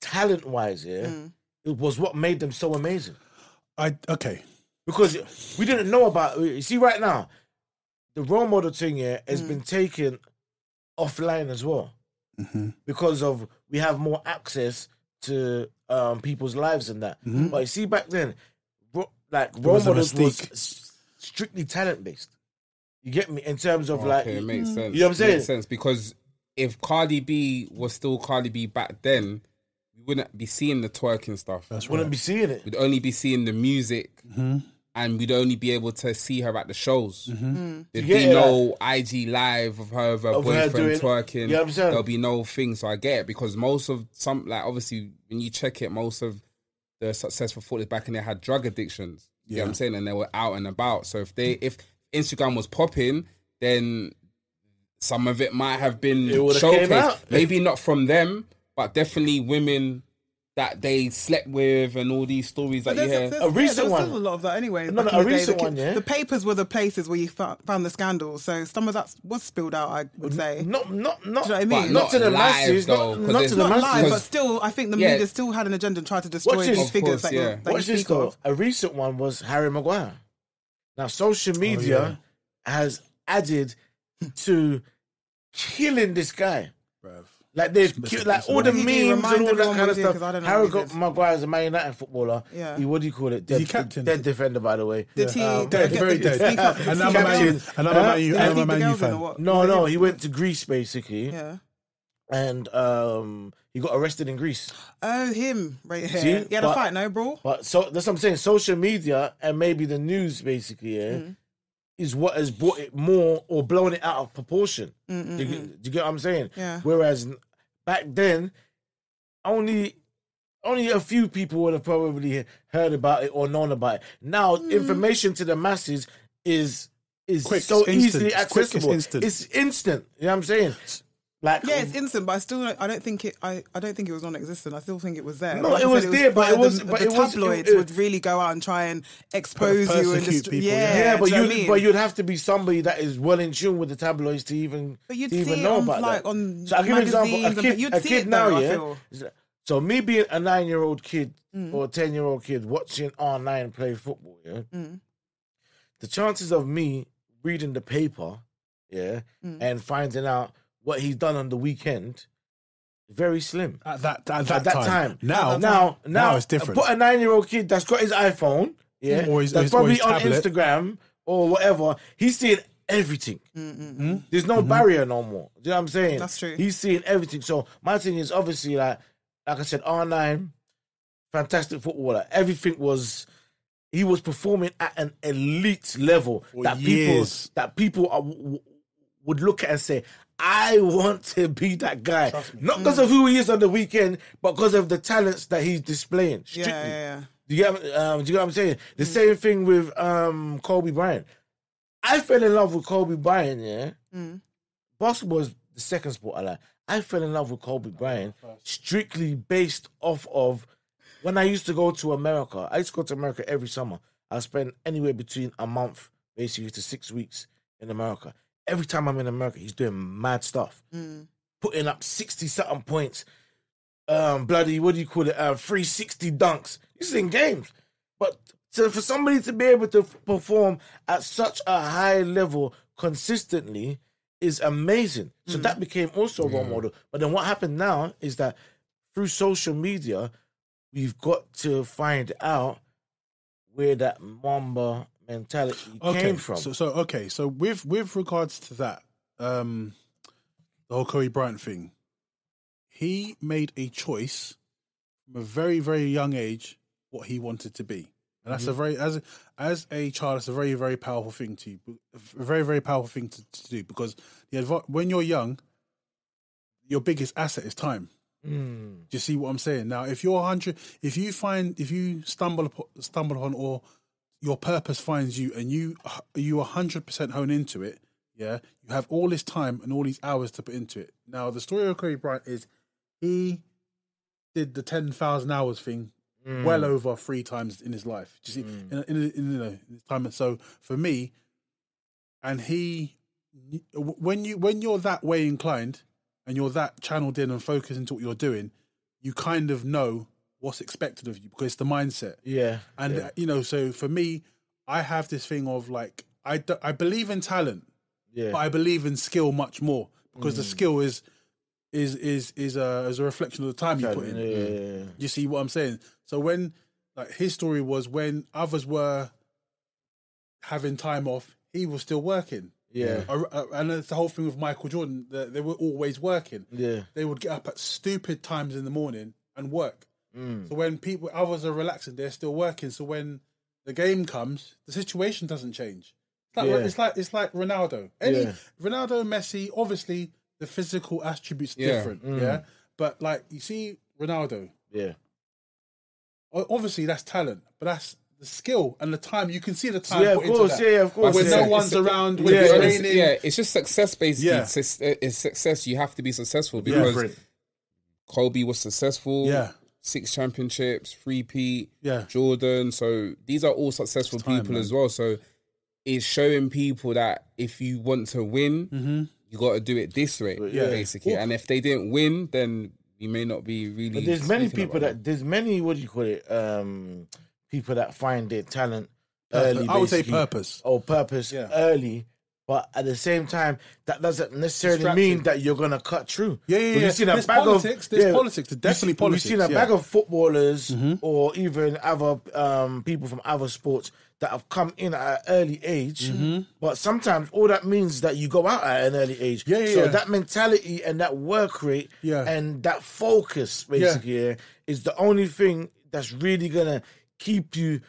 talent wise, yeah, mm. it was what made them so amazing I okay. Because we didn't know about. You see, right now, the role model thing here has been taken offline as well Mm-hmm. because of we have more access to um, people's lives and that. But you see, back then, ro- like role Mm-hmm. was models was strictly talent based. You get me in terms of like okay, it makes sense. You know what I'm saying? Makes sense because if Cardi B was still Cardi B back then, we wouldn't be seeing the twerking stuff. That's right. wouldn't be seeing it. We'd only be seeing the music, Mm-hmm. And we'd only be able to see her at the shows. Mm-hmm. Mm. There'd You be get no IG live of her, of her Of her boyfriend doing- twerking. You know what I'm saying? There'll be no thing. So I get it because most of some, like obviously, when you check it, most of the successful footballers back in there had drug addictions. You know what I'm saying? And they were out and about. So if they, mm. if Instagram was popping, then some of it might have been It would've came showcased. Maybe not from them, but definitely women that they slept with and all these stories that you hear. there's, A recent there was one. still a lot of that anyway. No, no, a the day. recent the, one, yeah. The papers were the places where you found the scandals. So some of that was spilled out, I would say. Not, not, not, Do you know what I mean? not not to the live, masses. though, Not, 'cause not to the not masses. live, but still, I think the Yeah. media still had an agenda and tried to destroy Watch this. these Of figures course, that, yeah. you, that Watch this though. A recent one was Harry Maguire. Now, social oh, media has added to killing this guy. Bruv. Like Listen, killed, like all the What did he do? memes and all that kind of stuff. did, I don't know Harry got is a Man United footballer. Yeah. He, what do you call it? Dead, he captain? Dead defender, by the way. Did he? Um, Dead, very dead. speak up- And I'm speak a up- Man U, and I'm a Man U, Did and he I'm a keep the Man U girls in or fan. No, no, he- went to Greece basically, Yeah. and um, he got arrested in Greece. Oh, him right here. See? he had a fight, no, bro. But so that's what I'm saying. Social media and maybe the news, basically, yeah, Mm. is what has brought it more or blown it out of proportion. Do you, get, do you get what I'm saying? Yeah. Whereas back then, only only a few people would have probably heard about it or known about it. Now, Mm. information to the masses is is Quick, so instant. easily It's it's accessible. instant. It's instant. You know what I'm saying? Like Yeah, it's instant, but I still don't, I don't think it. I, I don't think it was non-existent. I still think it was there. No, Like it I was said, there, but it the- was- the, but it tabloids it- it- would really go out and try and expose you and dist- people, yeah, yeah. Yeah, but you, I mean? but you'd have to be somebody that is well in tune with the tabloids to even But you'd to even see it know on, about like, that. on so I'll give you an example. A kid, a kid it now, though, yeah. feel. is that- So me being a nine year old kid Mm. or a ten year old kid watching R nine play football, yeah. Mm. The chances of me reading the paper, yeah, Mm. and finding out what he's done on the weekend, very slim. At that, at that, At that time. time. Now, Now, now, it's different. Put a nine-year-old kid that's got his iPhone, yeah, mm, Or his- that's his- or probably his on tablet. Instagram or whatever. He's seeing everything. Mm-mm. There's no mm-hmm. barrier no more. Do you know what I'm saying? That's true. He's seeing everything. So my thing is obviously like, like I said, R9, fantastic footballer. Everything was. He was performing at an elite level For that years. people that people are, w- w- would look at and say, I want to be that guy, not because of who he is on the weekend, but because of the talents that he's displaying. Yeah, Strictly. yeah, yeah. Do you get, um, do you get what I'm saying? The same thing with um, Kobe Bryant. I fell in love with Kobe Bryant. Yeah, Mm. basketball is the second sport I like. I fell in love with Kobe Bryant strictly based off of when I used to go to America. I used to go to America every summer. I spent anywhere between a month, basically, to six weeks in America. Every time I'm in America, he's doing mad stuff, Mm. putting up sixty something points. Um, bloody, what do you call it? Uh, three sixty dunks. He's in games, but so for somebody to be able to f- perform at such a high level consistently is amazing. So that became also a role model. But then what happened now is that through social media, we've got to find out where that Mamba mentality came from. So, so okay, so with with regards to that, um, the whole Kobe Bryant thing, he made a choice from a very very young age what he wanted to be, and that's a very as as a child, it's a very very powerful thing to a very very powerful thing to, to do because the adv- when you're young, your biggest asset is time. Mm. Do you see what I'm saying? Now, if you're hundred, if you find, if you stumble upon, stumble upon, or your purpose finds you, and you you hundred percent hone into it, yeah, you have all this time and all these hours to put into it. Now, the story of Kobe Bryant is he did the ten thousand hours thing mm. well over three times in his life. Do you see, mm. in, in, in, you know, in time. And so for me, and he, when you when you're that way inclined and you're that channeled in and focused into what you're doing, you kind of know what's expected of you because it's the mindset. Yeah. And uh, you know, so for me, I have this thing of like I I believe in talent, Yeah. but I believe in skill much more because the skill is is is is a is a reflection of the time you put in. yeah, yeah, yeah. You see what I'm saying? So when like his story was when others were having time off, he was still working. Yeah. And it's the whole thing with Michael Jordan. They were always working. Yeah. They would get up at stupid times in the morning and work. Mm. So when people others are relaxing, they're still working. So when the game comes, the situation doesn't change. It's like Yeah. it's like it's like Ronaldo. Any Yeah. Ronaldo, Messi, obviously the physical attributes Yeah. different. Yeah, but like you see Ronaldo, Yeah. obviously that's talent, but that's the skill and the time. You can see the time Yeah, of put into course. that. Yeah, yeah, of course. When It's no one's it's around, to when be it's honest, raining. yeah, it's just success basically. Yeah. It's, it's success. You have to be successful because Different. Kobe was successful. Yeah. Six championships, three P. Yeah. Jordan. So these are all successful time, people man. as well. So it's showing people that if you want to win, Mm-hmm. you got to do it this way, Yeah. basically. And if they didn't win, then you may not be really. But there's many people about that there's many what do you call it? Um, people that find their talent Purpose. early. I would say purpose. or purpose Yeah. early. But at the same time, that doesn't necessarily mean that you're gonna cut through. Yeah, yeah, yeah. You've seen a There's bag politics, Of, there's yeah, politics, there's definitely we've, politics, We've seen a yeah. Mm-hmm. bag of footballers or even other um, people from other sports that have come in at an early age. But sometimes all that means is that you go out at an early age. Mm-hmm. Yeah, yeah, so yeah. that mentality and that work rate Yeah. and that focus basically yeah, is the only thing that's really gonna keep you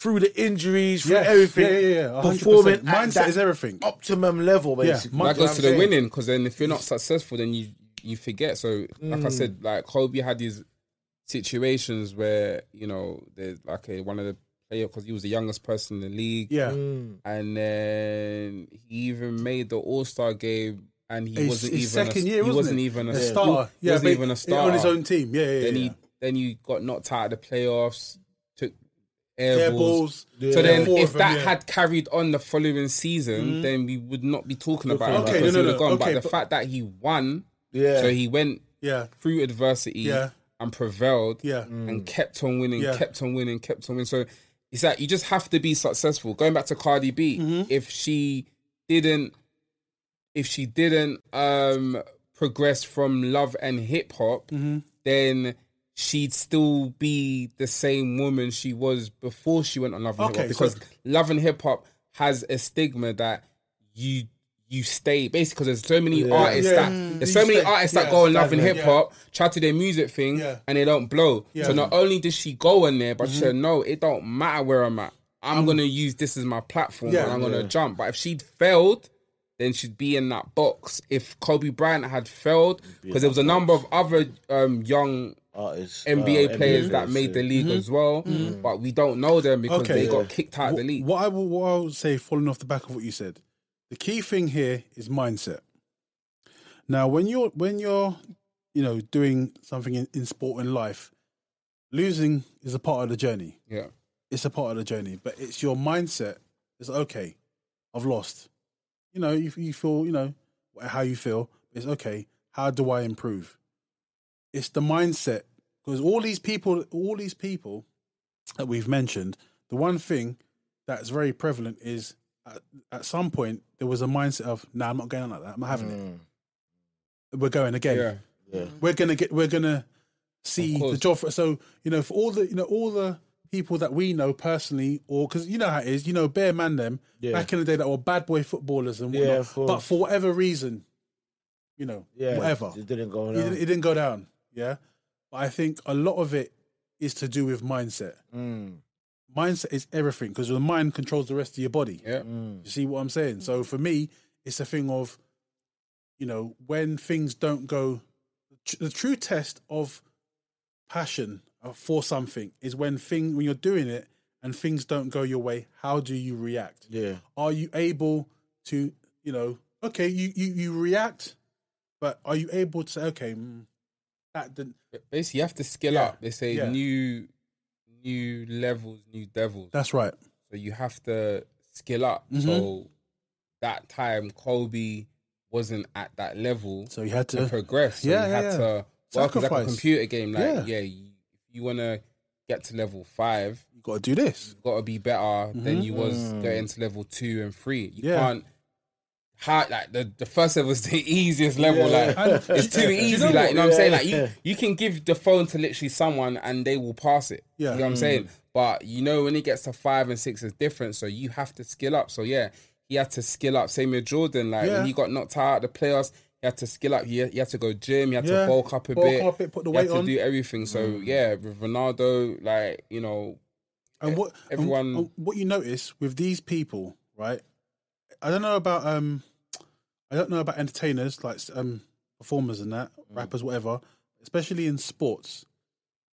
through the injuries, through Yes. everything, Yeah, yeah, yeah. 100%. performing at Mindset that is everything. optimum level, basically. Yeah, that You know goes to the winning because then if you're not successful, then you you forget. So like Mm. I said, like Kobe had these situations where you know there's like a, one of the players because he was the youngest person in the league, Yeah. Mm. and then he even made the All Star game, and he His- wasn't his even second a, year, he wasn't wasn't it? even a, A he. Yeah, wasn't but even a starter on his own team. Yeah, yeah, yeah. Then yeah. he then you got knocked out of the playoffs, took air, Air balls. balls. So then, if of them, that yeah. Mm-hmm. had carried on the following season, then we would not be talking about him Okay, because no, he would have gone. okay, but the but- fact that he won, Yeah. so he went Yeah, through adversity Yeah. and prevailed, yeah. and kept on winning, Yeah. kept on winning, kept on winning. So it's like you just have to be successful. Going back to Cardi B, Mm-hmm. if she didn't, if she didn't um progress from love and hip hop, Mm-hmm. then she'd still be the same woman she was before she went on love and Okay, hip hop so- because love and hip hop has a stigma that you. You stay basically because there's so many artists Yeah. that Mm. there's You so many stay- artists yeah, that go on love and hip hop, try to their music thing, Yeah. and they don't blow. Yeah. So not only did she go in there, but Mm-hmm. she said, "No, it don't matter where I'm at. I'm gonna use this as my platform, Yeah. and I'm gonna jump." But if she'd failed, then she'd be in that box. If Kobe Bryant had failed, because there was a number of other um, young Artists, NBA uh, players that made the yeah. league as well, but we don't know them because Okay. they Yeah. got kicked out of the league. What I will, what I would say, falling off the back of what you said, the key thing here is mindset. Now, when you're when you're you know doing something in, in sport and life, losing is a part of the journey. Yeah, It's a part of the journey, but it's your mindset. It's okay. I've lost. You know, you, you feel you know how you feel. It's okay. How do I improve? It's the mindset because all these people, all these people that we've mentioned, the one thing that's very prevalent is at, at some point there was a mindset of, "No, nah, I'm not going like that. I'm not having Mm. it. We're going again. yeah, Yeah. We're gonna get. We're gonna see the job. For, so you know, for all the you know all the people that we know personally, or because you know how it is, you know, bear man them Yeah. back in the day that were bad boy footballers and whatnot. course. but for whatever reason, you know, Yeah. whatever, It didn't go it, down. it didn't go down. Yeah, but I think a lot of it is to do with mindset. Mm. Mindset is everything because the mind controls the rest of your body. yeah. Mm. You see what I'm saying? So for me, it's a thing of, you know, when things don't go, the true test of passion for something is when thing when you're doing it and things don't go your way. How do you react? Yeah. Are you able to, you know, okay, you you you react, but are you able to say, okay, mm, that didn't. Basically, you have to skill Yeah, up. They say yeah. new, new levels, new devils. That's right. So you have to skill up. Mhm. So that time, Kobe wasn't at that level So you had to to. progress. So Yeah, you yeah, had yeah. to work it's like a Sacrifice. computer game. Like, Yeah. yeah, you, if you want to get to level five, You got to do this. you've got to be better than Mhm. you was Mm. getting to level two and three. You Yeah. can't. Hard, like the, the first level is the easiest level. Yeah. Like And- it's too Do you easy. know like you know what I'm saying. Like Yeah. you, you can give the phone to literally someone and they will pass it. Yeah. You know what I'm saying? But you know when it gets to five and six, it's different. So you have to skill up. So yeah, he had to skill up. Same with Jordan. Like Yeah. when he got knocked out of the playoffs, he had to skill up. He, he had to go gym. He had Yeah. to bulk up a Bulk bit. up it, put the he had to on. do everything. So yeah, with Ronaldo, like you know, And what everyone- and what you notice with these people, right? I don't know about um, I don't know about entertainers like um performers and that rappers, whatever. Especially in sports,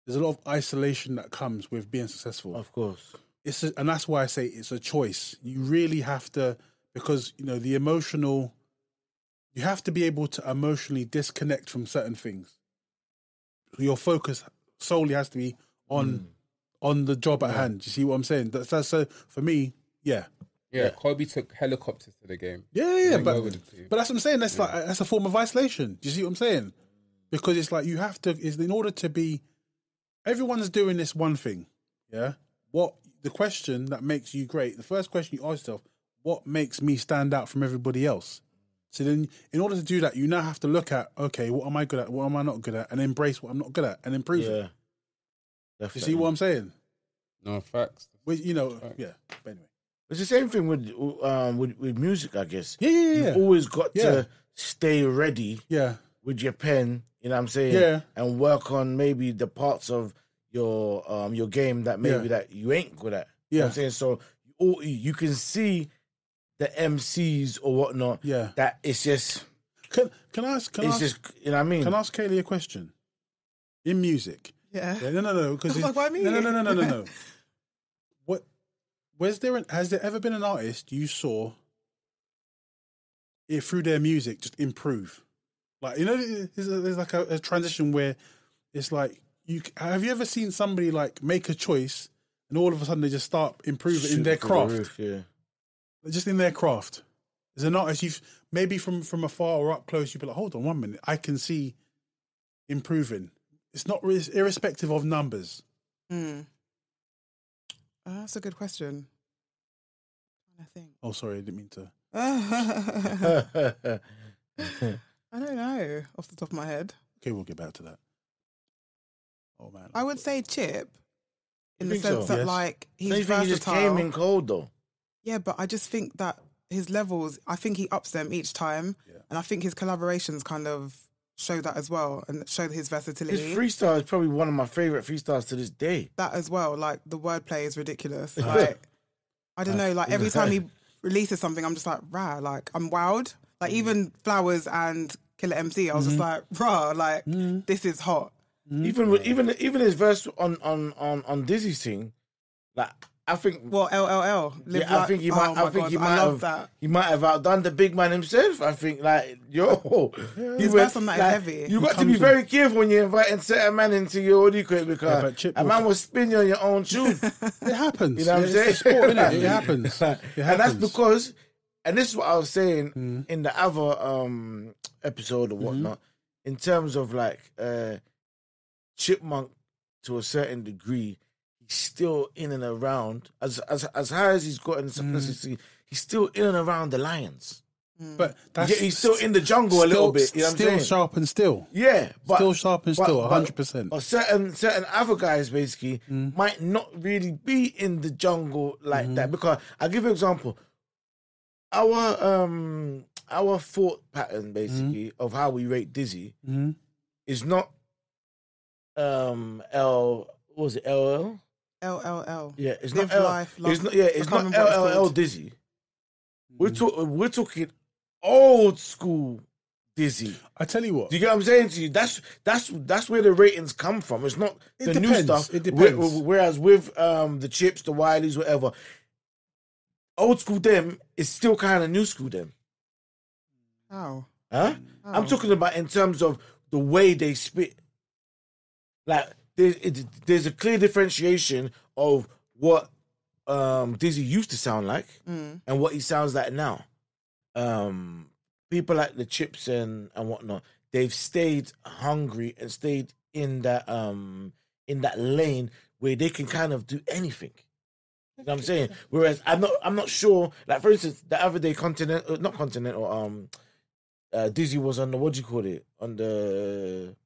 there's a lot of isolation that comes with being successful. Of course. It's a, and that's why I say it's a choice. You really have to because you know the emotional. You have to be able to emotionally disconnect from certain things. Your focus solely has to be on hmm. on the job at hand. You see what I'm saying? That's, that's so for me. Yeah, yeah, Kobe took helicopters to the game. yeah, yeah. yeah, But over the team. but that's what I'm saying. That's like that's a form of isolation. Do you see what I'm saying? Because it's like you have to. Is in order to be. Everyone's doing this one thing. Yeah. What the question that makes you great? The first question you ask yourself: What makes me stand out from everybody else? So then, in order to do that, you now have to look at okay, what am I good at? What am I not good at? And embrace what I'm not good at and improve it. Yeah. You see what I'm saying? No facts. Well, you know, Right. yeah. But anyway, It's the same thing with um with, with music, I guess. yeah, yeah, yeah, You've always got Yeah. to stay ready yeah, with your pen, you know what I'm saying? Yeah. And work on maybe the parts of your um your game that maybe Yeah. that you ain't good at. You know what yeah, I'm saying? So you, you can see the MCs or whatnot yeah. that it's just Can can I ask? Can I it's ask, just you know what I mean? can I ask Kaylee a question? In music, Yeah. yeah, no, no, no, because Like, why me? no, no, no, no, no, no, no. what? Was there? An, has there ever been an artist you saw? It through their music just improve, like you know, there's, a, there's like a, a transition where it's like you have you ever seen somebody like make a choice and all of a sudden they just start improving in their through the craft. roof, yeah. Just in their craft. As an artist, you've maybe from from afar or up close, you'd be like, "Hold on, one minute, I can see improving." It's not it's irrespective of numbers. Hmm. Uh, that's a good question. I think. Oh, sorry, I didn't mean to. I don't know off the top of my head. Okay, we'll get back to that. Oh man, I would say Chip, in You the think so? sense that Yes. like he's Don't you think he just versatile. came in cold though? Yeah, but I just think that his levels, I think he ups them each time, Yeah. and I think his collaborations kind of show that as well and show his versatility. His freestyle is probably one of my favorite freestyles to this day. that as well, like the wordplay is ridiculous. Like I don't know, like every time he releases something, I'm just like, rah, like I'm wowed. Like Mm. even Flowers and Killer MC, I was Mm-hmm. just like, rah, like this is hot. Even with, even even his verse on on on on Dizzee's thing, like I think Well, LLL. Live yeah, I think he might. oh I my think God, he might love have. that. He might have outdone the big man himself. I think, like yo, he His verse on heavy. You He got to be very careful when you're inviting certain man into your audio clip because but Chip a man will spin you on your own tune. It happens. You know what I'm It's saying? a sport, innit? It happens. It and that's. Mm. because, and this is what I was saying in the other um episode or Mm-hmm. whatnot, in terms of like uh Chipmunk to a certain degree, he's still in and around as as as high as he's gotten successfully, Mm. he's still in and around the lions. but that's Yeah, he's still in the jungle a little bit. You know what I'm still sharp and still. Yeah, but Still sharp and but- still, 100%. But certain certain other guys basically Mm. might not really be in the jungle like Mm-hmm. that because I'll give you an example. Our um our thought pattern basically of how we rate Dizzee Mhm. is not um L what was it LL? LLL. Yeah, it's Live not L, life, love- it's not yeah, it's can't not remember what it's LLL called. Dizzee. We're talking we're talking old school Dizzee. I tell you what, Do you get what I'm saying to you? That's that's that's where the ratings come from. It's not It the new stuff. It Whe- depends. Whereas with um the chips, the Wileys, whatever, old school them is still kind of new school them. How? Huh? I'm Oh. talking about in terms of the way they spit. Like there's it, there's a clear differentiation of what um Dizzee used to sound like Mm. and what he sounds like now. Um, people like the chips and and whatnot, they've stayed hungry and stayed in that um in that lane where they can kind of do anything. You know what I'm saying? Whereas I'm not I'm not sure. Like for instance, the other day, continent not continental. Um, uh, Dizzee was on the what do you call it on the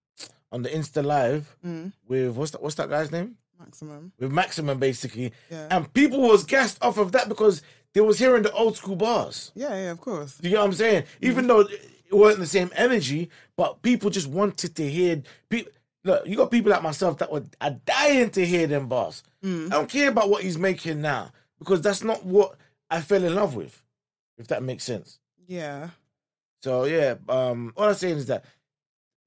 on the Insta live Mm. with what's that what's that guy's name Maximum. with Maximum basically, Yeah. and people was gassed off of that because they was hearing the old school bars. Yeah, yeah, of course. You get what I'm saying? Even though it wasn't the same energy, but people just wanted to hear. People, look, you got people like myself that were are dying to hear them bars. I don't care about what he's making now because that's not what I fell in love with. If that makes sense. Yeah. So yeah, um, all I'm saying is that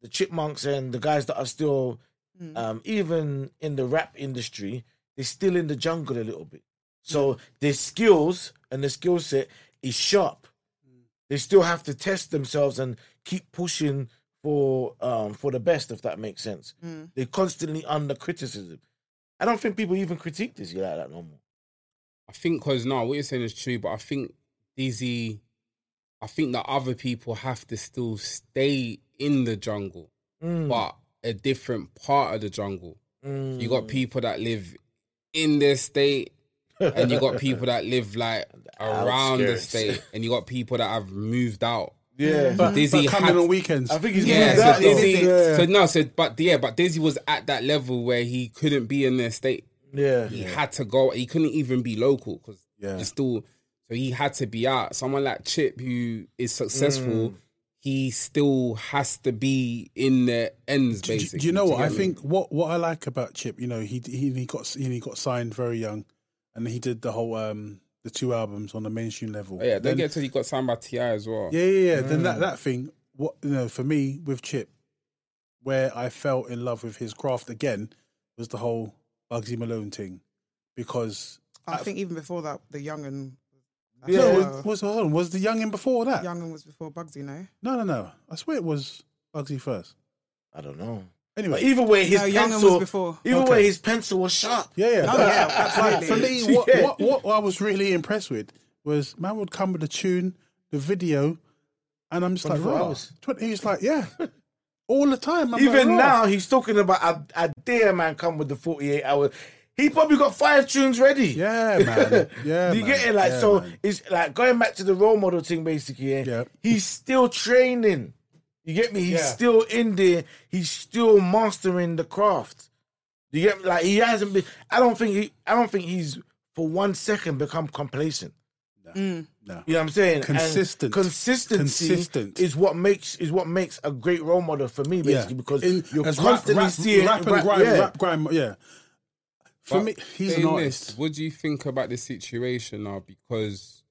the chipmunks and the guys that are still, Mm. um, even in the rap industry, they're still in the jungle a little bit. So their skills and their skill set is sharp. They still have to test themselves and keep pushing for um for the best, if that makes sense. Mm. They're constantly under criticism. I don't think people even critique this like that no more. I think because no, what you're saying is true, but I think Dizzee, I think that other people have to still stay in the jungle, Mm, but a different part of the jungle. mm. You got people that live in their state, and you got people that live like around the state, and you got people that have moved out. yeah. but, Dizzee but coming had- on weekends. I think he's Yeah, so out. Dizzee, Yeah. so no, so but yeah, but Dizzee was at that level where he couldn't be in their state. yeah. He had to go. He couldn't even be local because Yeah. it's still. So he had to be out. Someone like Chip, who is successful, Mm. he still has to be in the ends. Do, do- Basically, do you know Do what I me? think? What what I like about Chip, you know, he he, he got he got signed very young, and he did the whole um the two albums on the mainstream level. Oh, yeah, Then- don't get to he got signed by T.I. as well. Yeah, yeah, yeah. Then Mm. that that thing, what you know, for me with Chip, where I fell in love with his craft again was the whole Bugsy Malone thing, because I think even before that, the Yungen. Yeah. no, Uh, was hold on, was the Yungen before that? Yungen was before Bugsy, no? No, no, no. I swear it was Bugsy first. I don't know. Anyway, But either way, his No, Yungen pencil. was before. Either Okay. way, his pencil was sharp. yeah, yeah. Oh, But yeah, for- absolutely. For me, what, Yeah. what what I was really impressed with was man would come with the tune, the video, and I'm just like, 24 raw. hours. Twenty. He's like, yeah, all the time. I'm Even like, raw. now, he's talking about a, I dare man come with the 48 hours. He probably got five tunes ready. Yeah, man. Yeah, you man. get it? Like, Yeah, so man. it's like going back to the role model thing, basically. Yeah. Yeah. He's still training. You get me? He's Yeah. still in there. He's still mastering the craft. You get me? Like he hasn't been. I don't think he. I don't think he's for one second become complacent. Mm. No. You know what I'm saying? And Consistent. consistency Consistent. is what makes is what makes a great role model for me, basically, because In- you're as constantly rap, seeing rap, and grime, yeah. rap, grime, yeah. For But me, he's an artist. this, what do you think about the situation now? Because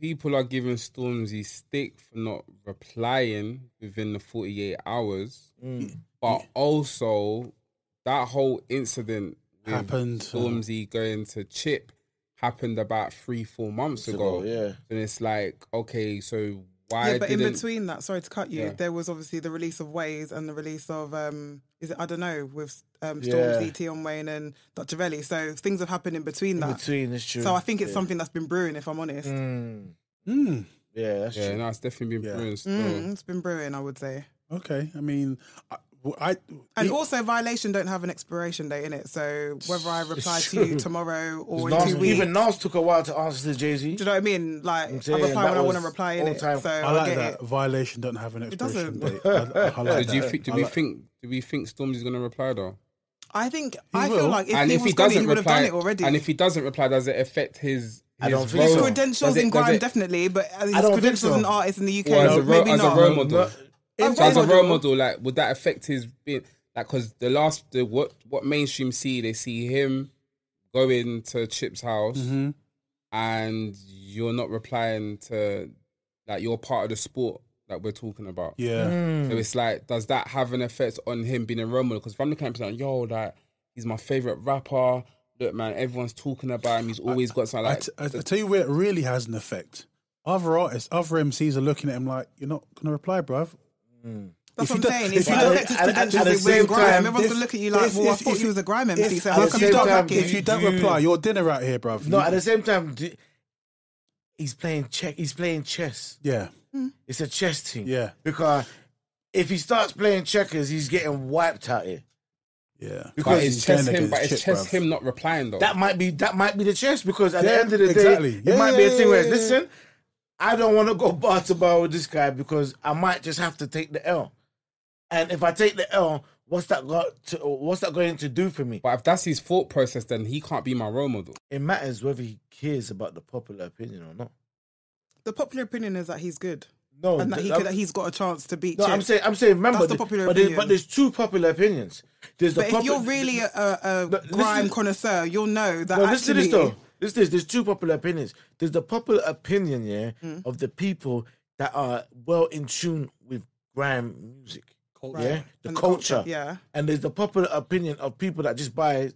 people are giving Stormzy stick for not replying within the 48 hours, Mm. but also that whole incident Happened, uh, Stormzy going to Chip happened about three, four months ago. yeah. And it's like, okay, so why yeah, but in didn't between that, sorry to cut you, Yeah. there was obviously the release of Ways and the release of um, is it I don't know with um, Yeah. Stormzy, on Wayne, and Dr. Velli. So things have happened in between In that. between, it's true. So I think it's yeah. something that's been brewing, if I'm honest. Mm. Mm, Yeah, that's Yeah, true. no, it's definitely been Yeah. brewing. Mm, it's been brewing, I would say. okay, I mean, I, I And the- also, violation don't have an expiration date in it. So whether I reply to you tomorrow or in Nas- two weeks, even Nas took a while to answer to Jay Z. do you know what I mean? Like I'm I saying, reply when I want to reply in it. So I I, like get that it. violation don't have an expiration doesn't. date. I, I, I like So do you think? Do I we like- think? Do we think Stormzy's gonna reply though? I think I will. feel like if and he if was he gonna, doesn't he would have reply, done it already. and if he doesn't reply, does it affect his? I his don't think his so. credentials Does it- in does grime, definitely, but his I don't think credentials so. in art is in the UK. Well, as a no, maybe as a not. Role so in as a role role model- model, like would that affect his being? Like, because the last, the what what mainstream see, they see him going to Chip's house, Mhm. and you're not replying to, like, you're part of the sport that we're talking about. Yeah, Mm. So it's like, does that have an effect on him being a role model? Because if I'm looking at him saying, yo, like, he's my favorite rapper. Look, man, everyone's talking about him. He's always got something I, like. t- I, I tell you where it really has an effect. Other artists, other MCs are looking at him like, "You're not gonna reply, bruv." Mm. That's If what I'm saying. if If you you don't- affect his at- at- credentials at the with grime, everyone's gonna look at you like, if- well, I thought if you was a grime if- MC, so how come you don't time, back? If you don't You- reply, your dinner out here, bruv. No, at the same time, he's playing check. He's playing chess. yeah, hmm. It's a chess thing. Yeah. Because if he starts playing checkers, he's getting wiped out here. yeah. but because it's he's just going him, against but it's Chip, just bruv. him not replying though. That might be that might be the chess because at Yeah, the end of the exactly. day, Yeah, it might yeah, be a thing yeah, where yeah, listen, I don't want to go bar to bar with this guy because I might just have to take the L. And if I take the L, what's that got to, what's that going to do for me? but if that's his thought process, then he can't be my role model. It matters whether he cares about the popular opinion or not. The popular opinion is that he's good No, and that he could, that he's got a chance to beat. No, Chip. I'm saying, I'm saying. Remember, That's the popular but, there's, but there's two popular opinions. There's the But if popu- you're really a, a, a But listen- grime connoisseur, you'll know that No, listen to this though. Listen to this. There's two popular opinions. There's the popular opinion, yeah, Mm. of the people that are well in tune with grime music, Right. yeah, the And culture, yeah, and there's the popular opinion of people that just buy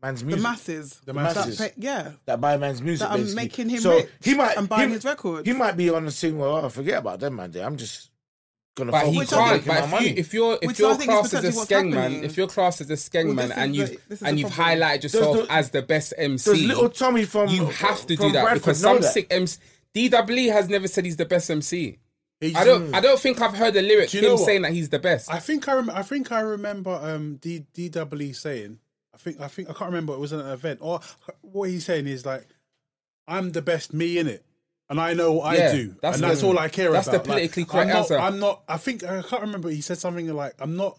man's music. the masses, The that masses. pay- yeah, that buy man's music, that are basically. making him so rich he might and buying he, his records. He might be on the scene. Well, oh, forget about them, man. I'm just gonna. But focus he Which can't. But my if, money. you, if you're if Which I you're think is as a potentially skeng man, if you're classed as a skeng man and you've the- this is and you've highlighted yourself the- as the best There's MC, little Tommy from you have to do that Bradford because some that. sick MC. DWE has never said he's the best MC. He's- I don't. I don't think I've heard the lyric you him saying that he's the best. I think I, rem- I think I remember um D DWE saying I think I think I can't remember it was at an event or what he's saying is like I'm the best me in it and I know what Yeah, I do that's and that's all I care about. that's the about. Like, politically I'm correct not, answer. I'm not. I think I can't remember. He said something like I'm not.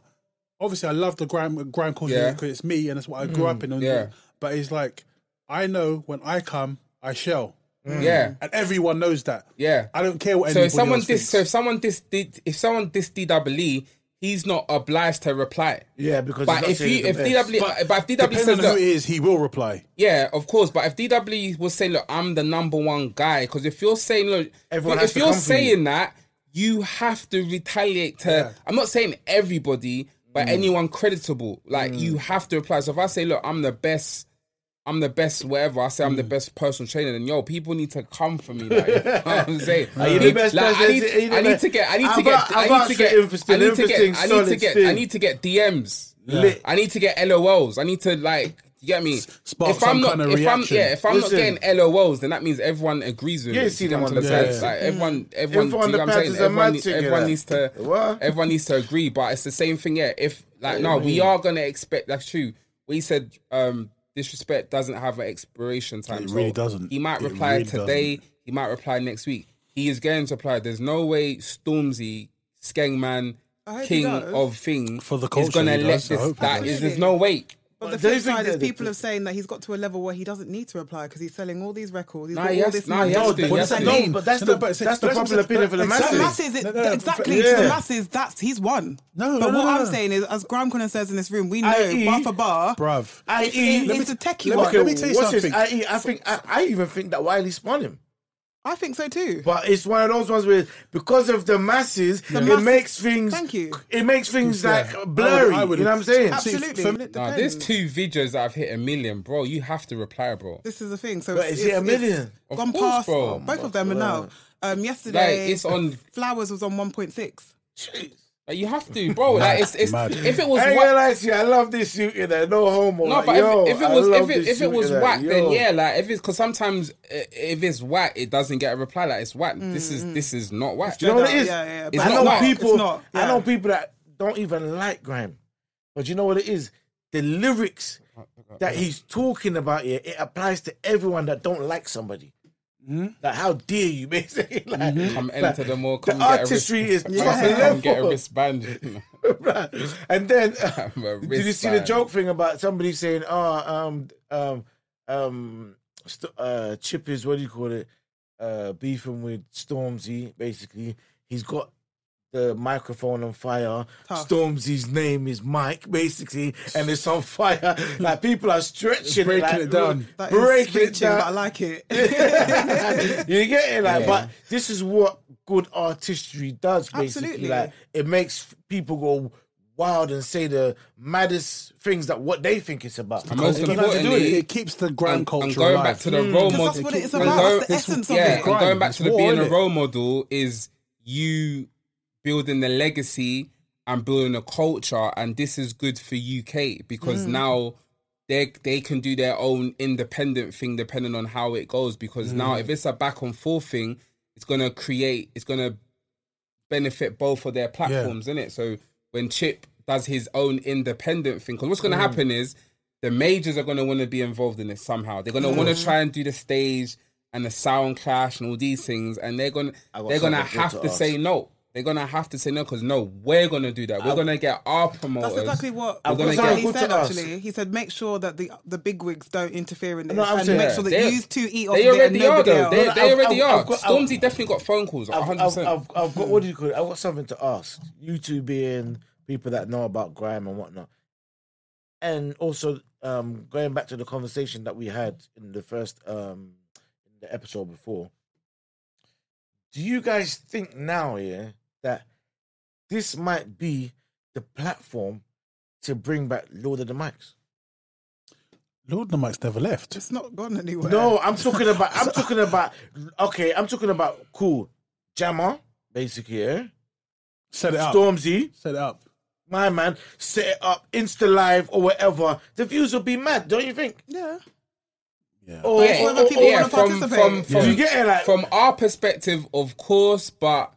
Obviously, I love the grime grime culture Yeah. because it's me and it's what I grew up mm, in. And, yeah. But he's like, I know when I come, I shall, mm. yeah, and everyone knows that. yeah. I don't care what So if someone else dis, thinks. so if someone dis, did, if someone dis DWE, he's not obliged to reply. Yeah, because But if you if. DW but, but if DW says who that, it is, he will reply. yeah, of course. But if DW was saying, look, I'm the number one guy, because if you're saying, look, Everyone if you're saying that, you have to retaliate to. Yeah. I'm not saying everybody, but mm. anyone creditable. Like mm. you have to reply. So if I say, look, I'm the best. I'm the best, whatever. I say I'm the best personal trainer, then yo, people need to come for me. Like, you know I'm saying, Are you the best Like, I need, Are you the I need to get, I need to get, I need to get, I need to get, I need to get. I need to get DMs. Lit. I need to get LOLs. I need to like, you get me? Spark if I'm some not, kind of if reaction. I'm, yeah, if I'm Listen. not getting LOLs, then that means everyone agrees with You me. You them on the I'm pants. Like everyone, everyone, Info you know what I'm saying? is a mad Everyone, everyone needs to, What? everyone needs to agree. But it's the same thing, yeah. If like, no, we are gonna expect. That's true. We said um disrespect doesn't have an expiration time. It so really doesn't. He might It reply really today. He might reply next week. He is going to reply. There's no way Stormzy, Skengman, I hope he king of thing For the is gonna let this. hope he That does. is, there's no way. But the They flip side is people are saying that he's got to a level where he doesn't need to reply because he's selling all these records. He's Nah, got he all has- this nah, money. he has No, to, but he that's the, to. no, but that's No, the no, but that's the that's what- popular opinion for the but The exactly. masses. masses, it, No, no, no, exactly. but- To the masses, that's he's won. No, but no, what no, I'm no. saying is, as grime connoisseurs in this room, we know i.e. bar for bar, bruv. I.e. it's, let me- it's a techie let me- one. let me tell you something. I, I think I, I even think that Wiley spun him. I think so too. But it's one of those ones where because of the masses, it mass- makes things. Thank you. It makes things Yeah. like blurry. I would- you know what I'm saying? See, Absolutely. for- Nah, there's two videos that have hit a million, bro. You have to reply, bro. This is the thing. So But it's, is it a it's- it's million? Of Gone course, past. bro. Both of them are now. Um, yesterday, Like, it's on- Flowers was on 1.6. Jeez. Like, you have to, bro. Like it's, it's if it was I ain't whack, gonna lie to you, I love this suit in there. No homo. no, like, but yo, if, if it was if it if it was in there. then Yo. yeah, like if it's because sometimes uh, if it's whack, it doesn't get a reply. Like it's whack. This is this is not whack. Do you know what it Yeah, yeah, yeah, It's I not know whack. people. It's not, I know people that don't even like grime, but you know what it is? The lyrics that he's talking about here, it applies to everyone that don't like somebody. Like, how dare you, basically? Like, Come like, enter the more. the Come get a wrist, is come top get a wristband. Right. And then, a did you see the joke thing about somebody saying, "Oh, um, um, um, st- uh, Chip is what do you call it? Uh, beefing with Stormzy. Basically, he's got the microphone on fire. Tough. Stormzy's name is Mike, basically, and it's on fire. Like people are stretching, Breaking like, it down. That is breaking it down. but I like it. you get it, like, Yeah. but this is what good artistry does. Basically, Absolutely. like it makes people go wild and say the maddest things that what they think it's about. And most It keeps importantly, doing it. It keeps the grand culture and going alive. back to the mm. role Because model, that's what it's about. go- That's the essence of yeah, it. and going back to the being a role model is you building the legacy and building a culture, and this is good for UK because now they they can do their own independent thing depending on how it goes. Because now if it's a back and forth thing, it's gonna create, it's gonna benefit both of their platforms, innit? So when Chip does his own independent thing, because what's Mm. going to happen is the majors are going to want to be involved in it somehow. They're going to want Mm. to try and do the stage and the sound clash and all these things, and they're going to they're going to have to to say no. They're going to have to say no because no, we're going to do that. We're going to get our promoters. That's exactly what I've got what something he good to said. Actually, he said, make sure that the the big wigs don't interfere in this, No, I'm and saying- make sure that They- you two eat off They of it already are though. else. They, they I've- already I've- are. I've got- I've- Stormzy definitely got phone calls. I've, 100. Percent I've, I've got what do you call it? I've got something to ask. You two being people that know about grime and whatnot, and also um, going back to the conversation that we had in the first um, in the episode before. Do you guys think now, yeah, that this might be the platform to bring back Lord of the Mics? Lord of the Mics never left. It's not gone anywhere. No, I'm talking about. I'm talking about. Okay, I'm talking about cool Jammer, basically. Yeah, Set it up. Stormzy, Set it up. my man, set it up, Insta Live or whatever. The views will be mad, don't you think? Yeah. Yeah. Or, yeah, or- other people or- yeah, wanna from participate. from from, Do you get it? From our perspective, of course, but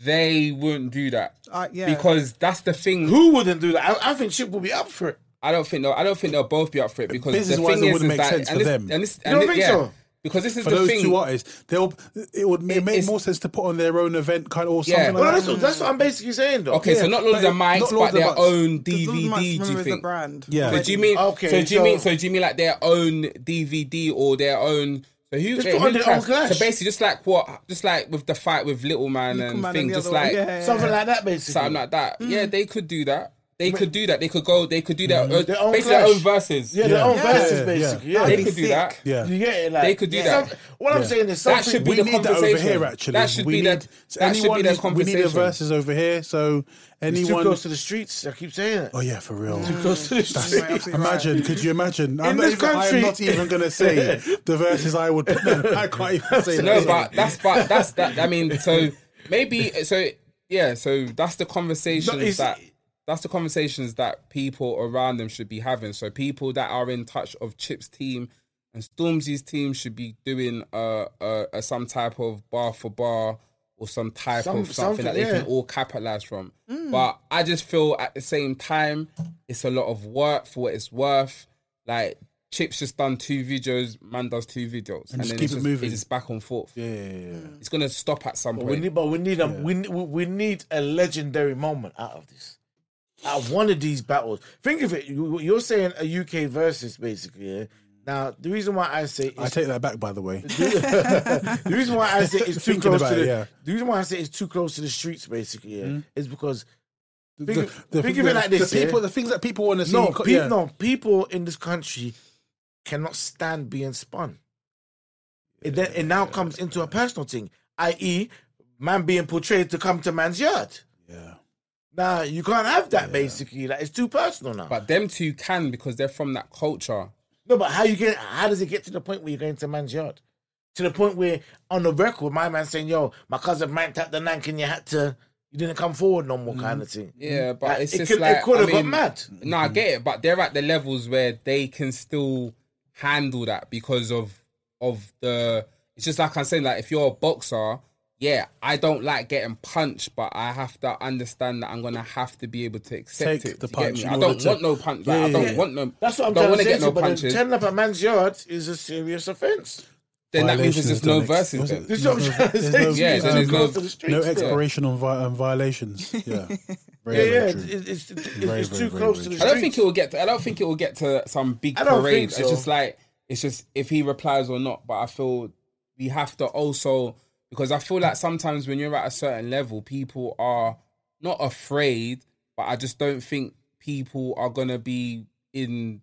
they wouldn't do that Uh, yeah. because that's the thing. who wouldn't do that? I, I think Chip will be up for it. I don't think they'll, I don't think they'll both be up for it because the Business-wise, thing it is, wouldn't is make that, sense and for this, them. And this, You don't thi- think yeah, so? Because this is For the those thing. two artists, they'll it would It- make more sense to put on their own event kind of or Yeah. something Well, like that's, that. what, that's what I'm basically saying, though. Okay, so not Lord of the Mics, but their Mics. own Because Lord DVD. Do you remember, is think? brand. Yeah. So do you mean? Okay, so do you so- mean? So do you mean like their own DVD or their own? So who? Just wait, put who on their clash? So basically, just like what? Just like with the fight with Little Man Little and Man thing, and just other like yeah, yeah, Something like that, basically. something like that. Yeah, mm. they could do that. They could do that. They could go. They could do their, own, Mm-hmm. Their own basically their own verses. yeah, their own Yeah. verses, Yeah, yeah. basically. Yeah, they could be do that. Yeah. You get it? Like, They could do some- that. What I'm saying is That should be we the need that over here. Actually, That should we be need, the- that should be anyone the needs- We need the verses over here. So it's too anyone. close to the streets. I keep saying it. Oh yeah, for real. Too close to the streets. Imagine, could you imagine? I'm, not this even, country- I'm not even going to say the verses I would. I can't even say No, that. but that's but that's that. I mean, so maybe so yeah. So that's the conversations No, that that's the conversations that people around them should be having. So people that are in touch of Chip's team and Stormzy's team should be doing uh, uh, uh some type of bar for bar or some type Some- of something, that they something, can all capitalize from. Mm. But I just feel at the same time it's a lot of work for what it's worth. Like Chip's just done two videos, man does two videos, and, just then keep it's it just, moving. it's back and forth. Yeah, yeah, yeah. It's gonna stop at some But we point. need, but we need a we, we we need a legendary moment out of this. Out of one of these battles. Think of it. You, you're saying a UK versus basically. Yeah? Now the reason why I say I it's, take that back, by the way. the reason why I say it's too Thinking close about to it, the yeah. the reason why I say it's too close to the streets basically yeah, mm. is because The, Think of- think of it like this, The people, yeah? the things that people want to see. no, pe- yeah. no people in this country cannot stand being spun. it then it now comes into a personal thing, i.e., man being portrayed to come to man's yard. Yeah. Now you can't have that. Basically, like it's too personal now. But them two can because they're from that culture. no, but how you get? How does it get to the point where you're going to man's yard? To the point where on the record, my man saying, "Yo, my cousin manked up the nank and you had to, you didn't come forward no more," kind of mm, thing. Yeah, mm. but Like, it's it just could, like it could have I got mean, mad. No, I get it, but they're at the levels where they can still handle that because of of the. It's just like I'm saying, like if you're a boxer, yeah, I don't like getting punched, but I have to understand that I'm gonna have to be able to accept Take it. the do you get punch I don't to- want no punch. Like, Yeah, I don't yeah. want no. That's what I'm don't trying want to to say. get no but punches. turning up a man's yard is a serious offence. Then that means there's no the next- verses. was Then. it- This what I'm No, there's no- Yeah, you, there's no- the No expiration on vi- um, violations. Yeah. Very, Yeah, yeah, true. it's, it's, Very, it's very, too very, close very to the I don't think it will get. To, I don't think it will get to some big parade. think It's just like it's just if he replies or not. But I feel we have to also because I feel like sometimes when you're at a certain level, people are not afraid, but I just don't think people are gonna be in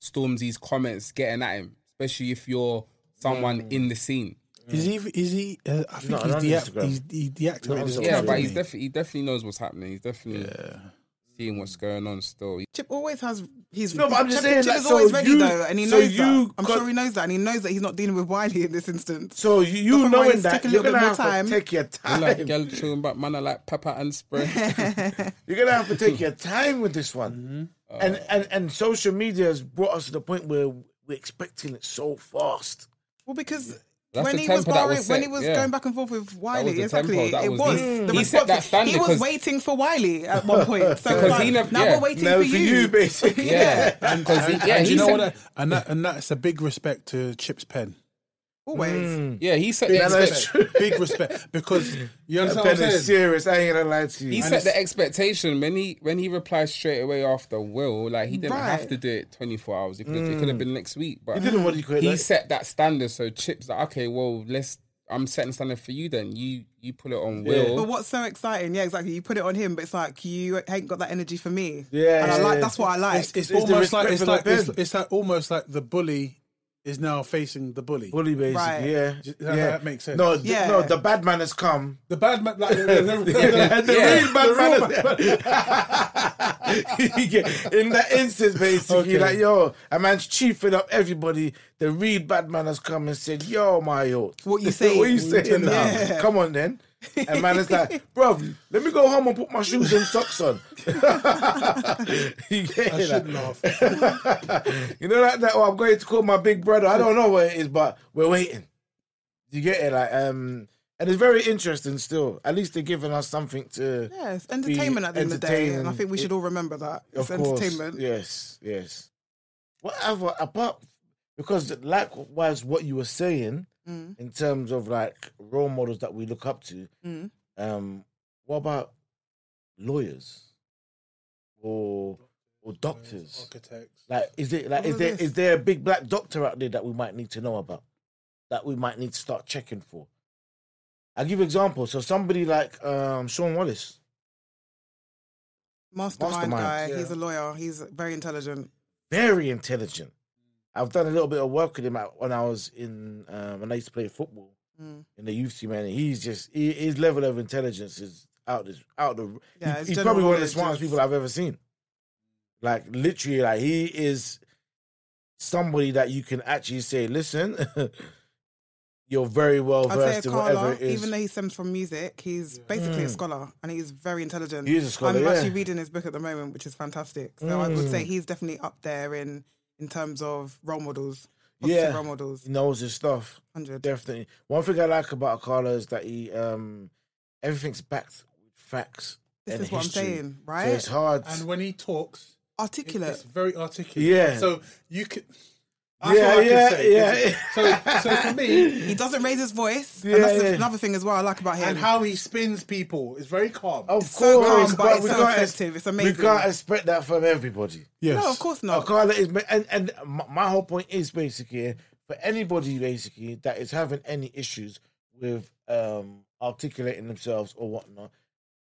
Stormzy's comments getting at him, especially if you're someone Mm. in the scene. Is he? Is he? Uh, I think not he's, on dea- he's he deactivated. on his social Yeah, but media. he's definitely he definitely knows what's happening. He's definitely seeing what's going on still. Chip always has. He's No, but I'm just Chip, saying, Chip like, is always so ready you- though, and he so knows you that. I'm got- sure he knows that, and he knows that he's not dealing with Wiley in this instance. So you, you Papa knowing that take a you're gonna bit have more time. to take your You time. like girl chewing about man, I like pepper and spray. You're gonna have to take your time with this one. Mm-hmm. And Uh, and and social media has brought us to the point where we're expecting it so fast. Well, because That's when the he was tempo that barring, was when he was yeah. going back and forth with Wiley, the exactly, tempo, that it was was the- the He set that standard he was 'cause- waiting for Wiley at one point. So Because like, he never- now yeah. we're waiting No, for for you. you, basically. yeah, because he, yeah, and he you know what? that- And that and that's a big respect to Chip's pen. Always. Mm. yeah, he set the Yeah, that's true. Big respect because you That understand pen what I'm is saying. serious. I ain't gonna lie to you. he set the expectation when he when he replied straight away after Will, like he didn't have to do it twenty four hours. It could have, it mm. could have been next week, but He didn't what he could. he like, set that standard. So Chip's like, okay, well, let's. I'm setting standard for you. Then you you put it on Will. But what's so exciting? Yeah, exactly. You put it on him, but it's like you ain't got that energy for me. Yeah, and I like yeah. that's what I like. It's, it's, It's almost like respect it's like it's, it's like almost like the bully is now facing the bully. bully basically. Right. Yeah, That- yeah. that makes sense. No, th- Yeah. no, the bad man has come. The bad man, like the, the, the, And the real bad man has- You get- in that instance, basically, Okay. like yo, a man's chiefing up everybody. The real bad man has come and said, "Yo, my yo, What you saying? what you saying now? Yeah. Come on, then." And man is like, "Bro, let me go home and put my shoes and socks on." you get I it, should laugh. you know like that. Oh, I'm going to call my big brother. I don't know where it is, but we're waiting. You get it, like um, and it's very interesting. Still, at least they're giving us something to. yeah, it's entertainment at the end of the day, and I think we should all remember that it's Of course, entertainment. yes, yes. Whatever apart, because likewise, what you were saying Mm. in terms of like role models that we look up to. Mm. Um, what about lawyers or or doctors? Architects. Like, is it like What is are there there a big black doctor out there that we might need to know about? That we might need to start checking for. I'll give you an example. So somebody like um Shaun Wallace. Mastermind, Mastermind, guy. yeah. He's a lawyer. He's very intelligent. very intelligent. I've done a little bit of work with him at, when I was in um, when I used to play football Mm. in the youth team, and he's just he, his level of intelligence is out this out the. Yeah, he- he's probably one of the smartest people I've ever seen. Like literally, like he is somebody that you can actually say, listen, you're very well versed in whatever it is. even though he stems from music, he's basically a scholar and he's very intelligent. He is a scholar, I'm yeah. actually reading his book at the moment, which is fantastic. So I would Mm. say he's definitely up there in in terms of role models. Yeah. role models. he knows his stuff. Hundred. Definitely. One thing I like about Akala is that he um everything's backed with facts. This and is what history. I'm saying, So right? it's hard. And when he talks, Articulate. it's very articulate. Yeah. So you can. That's Yeah, what I can yeah, say. yeah. So, so for me, he doesn't raise his voice. Yeah, and that's yeah. another thing as well I like about him. and how he spins people is very calm. Of so course, calm, but it's we so can't effective. It's amazing. We can't expect that from everybody. yes. no, of course not. Akala is, and and my, my whole point is basically for anybody basically that is having any issues with um articulating themselves or whatnot,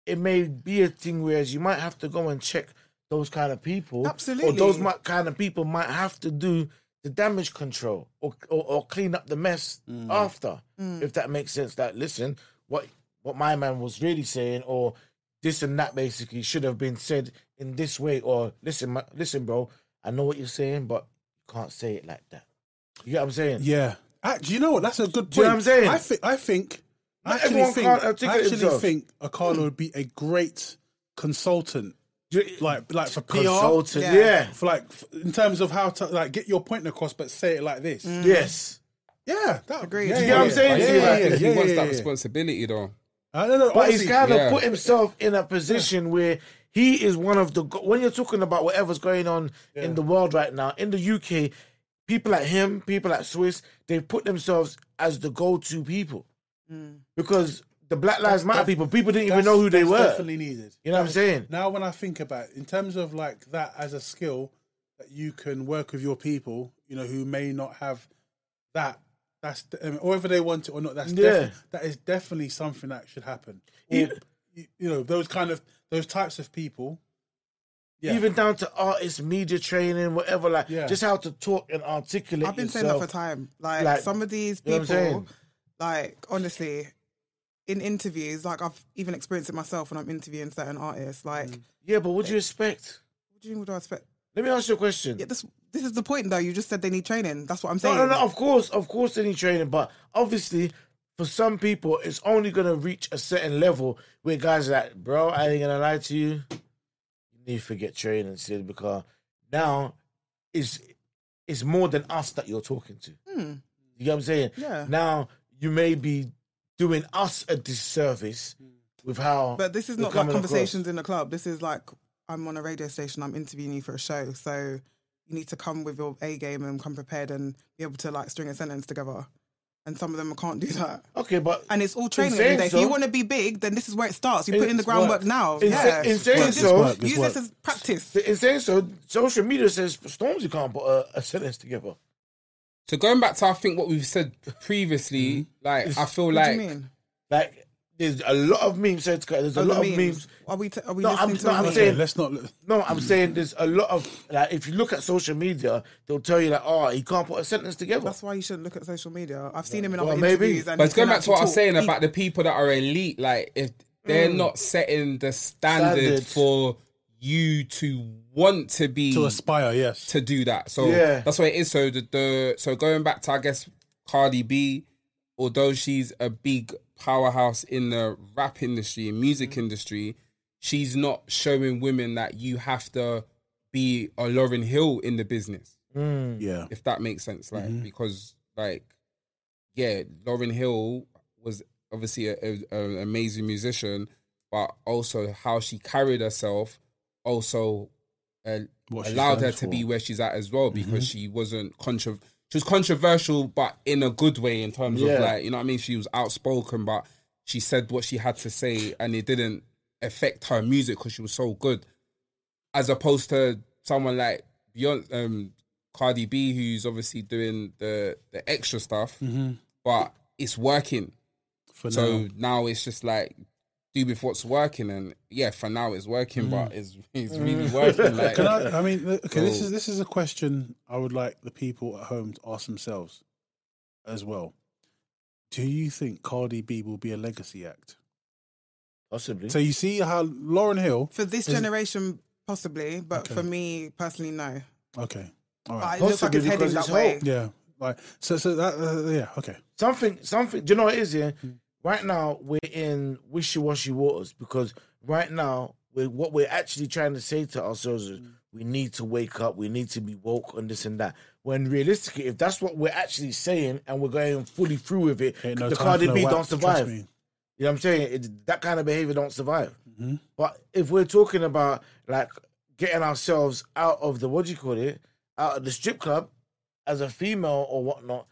it may be a thing whereas you might have to go and check those kind of people. Absolutely. Or those kind of people might have to do the damage control or, or or clean up the mess Mm. after, if that makes sense. That listen, what what my man was really saying, or this and that basically should have been said in this way, or listen, ma- listen, bro, I know what you're saying, but you can't say it like that. You get what I'm saying? Yeah. Actually, you know what? That's a good point. Do you know what I'm saying? I think. I think. I actually think. I actually themselves. think Akala would be a great consultant, You- like like for PR, consultant, Yeah. yeah. for like in terms of how to like get your point across, but say it like this. Mm. yes. Yeah, that, Agreed. Yeah, Do you get what I'm saying? Yeah, See, yeah, like, yeah, he wants that responsibility though. I don't know. But he's kind of yeah. put himself in a position where he is one of the go- when you're talking about whatever's going on in the world right now in the UK, people like him, people like Swiss, they've put themselves as the go-to people mm. because the Black Lives Matter people, people didn't even know who they were. Definitely needed. You know what I'm saying? Now, when I think about it, in terms of like that as a skill that you can work with your people, you know, who may not have that, that's um, or whether they want it or not, that's Yeah. defi- that is definitely something that should happen. Or, E- you, you know, those kind of those types of people. Yeah. Even down to artist media training, whatever, like Yeah. just how to talk and articulate. I've been saying that for time. Like, Like, some of these you know people, like honestly, in interviews, like I've even experienced it myself when I'm interviewing certain artists. Like, Mm. Yeah, but what do you expect? what do you what do I expect? Let me ask you a question. Yeah, this this is the point though. You just said they need training. That's what I'm saying. no, no. Of course, of course, they need training, but obviously, for some people, it's only gonna reach a certain level where guys are like, "Bro, I ain't gonna lie to you. You need to get training, still, because now it's it's more than us that you're talking to. Hmm. You know what I'm saying? Yeah. Now you may be doing us a disservice hmm. with how. But this is not like coming across. conversations in a club. This is like I'm on a radio station. I'm interviewing you for a show, so you need to come with your A game and come prepared and be able to like string a sentence together. And some of them can't do that. Okay, but And it's all training. saying every day. If so- you want to be big, then this is where it starts. You put in the groundwork work. now. In yeah. sa- in saying Use this- so- work, use work. this as practice. in saying so, social media says Stormzy can't put a, a sentence together. So going back to I think what we've said previously, like I feel What like do you mean? Like, there's a lot of memes said. There's a Oh, the lot of memes. Are we? T- are we No, I'm- to? no, a I'm saying- let's not. look- No, I'm saying there's a lot of like if you look at social media, they'll tell you that oh, he can't put a sentence together. That's why you shouldn't look at social media. I've seen him in Well, other maybe. interviews. And But it's going back to what I was saying about the people that are elite. Like, if they're Mm. not setting the standard Standard. for you to want to be to aspire, yes. to do that. So Yeah. that's what it is. So the, the so going back to I guess Cardi B, although she's a big powerhouse in the rap industry and music Mm. industry, she's not showing women that you have to be a Lauryn Hill in the business Mm. yeah. if that makes sense. Like Mm-hmm. because like yeah, Lauryn Hill was obviously a, a, an amazing musician, but also how she carried herself also uh, allowed her to be where she's at as well Mm-hmm. because she wasn't contra- she was controversial but in a good way in terms Yeah. of like you know what I mean she was outspoken but she said what she had to say and it didn't affect her music because she was so good as opposed to someone like Beyonce, um, Cardi B who's obviously doing the the extra stuff but it's working For so now. now it's just like do with what's working, and yeah, for now it's working, but it's it's really working. Like, Can I? I mean, okay. This is this is a question I would like the people at home to ask themselves as well. Do you think Cardi B will be a legacy act? Possibly. So you see how Lauryn Hill. For this Is- generation, possibly, but Okay. for me personally, no. Okay, all right But right. it looks like it's heading because that it's way. Yeah, like so. So that uh, yeah. Okay. something, something. Do you know what it is here? Hmm. Right now, we're in wishy-washy waters because right now, we're, what we're actually trying to say to ourselves is Hmm. we need to wake up, we need to be woke on this and that. When realistically, if that's what we're actually saying and we're going fully through with it, no the Cardi no B don't survive. You know what I'm saying? It, that kind of behavior don't survive. Mm-hmm. But if we're talking about like getting ourselves out of the what do you call it, out of the strip club as a female or whatnot,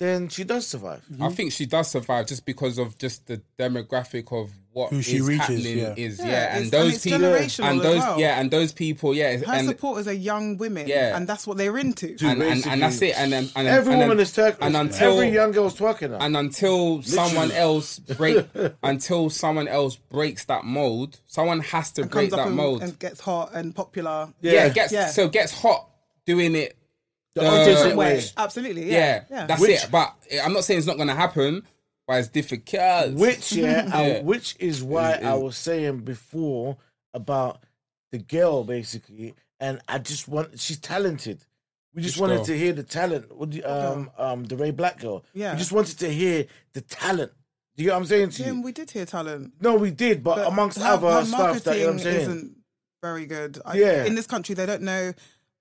then she does survive. Mm-hmm. I think she does survive just because of just the demographic of what Who is she reaches, happening yeah. is Yeah, yeah, it's- and and those it's people generational and as those well. yeah and those people yeah Her and supporters are young women, Yeah. and that's what they're into. and, and, and that's it and then and, then- Every and then- woman is twerking. and until- every young girl's twerking now. and until someone else break until someone else breaks that mold someone has to and break comes up that and, mold and gets hot and popular. yeah, Yeah. it gets Yeah. so it gets hot doing it The Uh, autistic way. way. Absolutely. Yeah, Yeah. Yeah. that's Which- it. But I'm not saying it's not gonna happen, but it's difficult. Which yeah, I- which is why Is- I was saying before about the girl basically, and I just want she's talented. We just wanted girl? to hear the talent. What do um um the Ray BLK girl. Yeah. We just wanted to hear the talent. Do you know what I'm saying to Yeah, you? we did hear talent. No, we did, but, But amongst her- other her stuff that you know what I'm marketing saying. isn't very good. I, Yeah. In this country, they don't know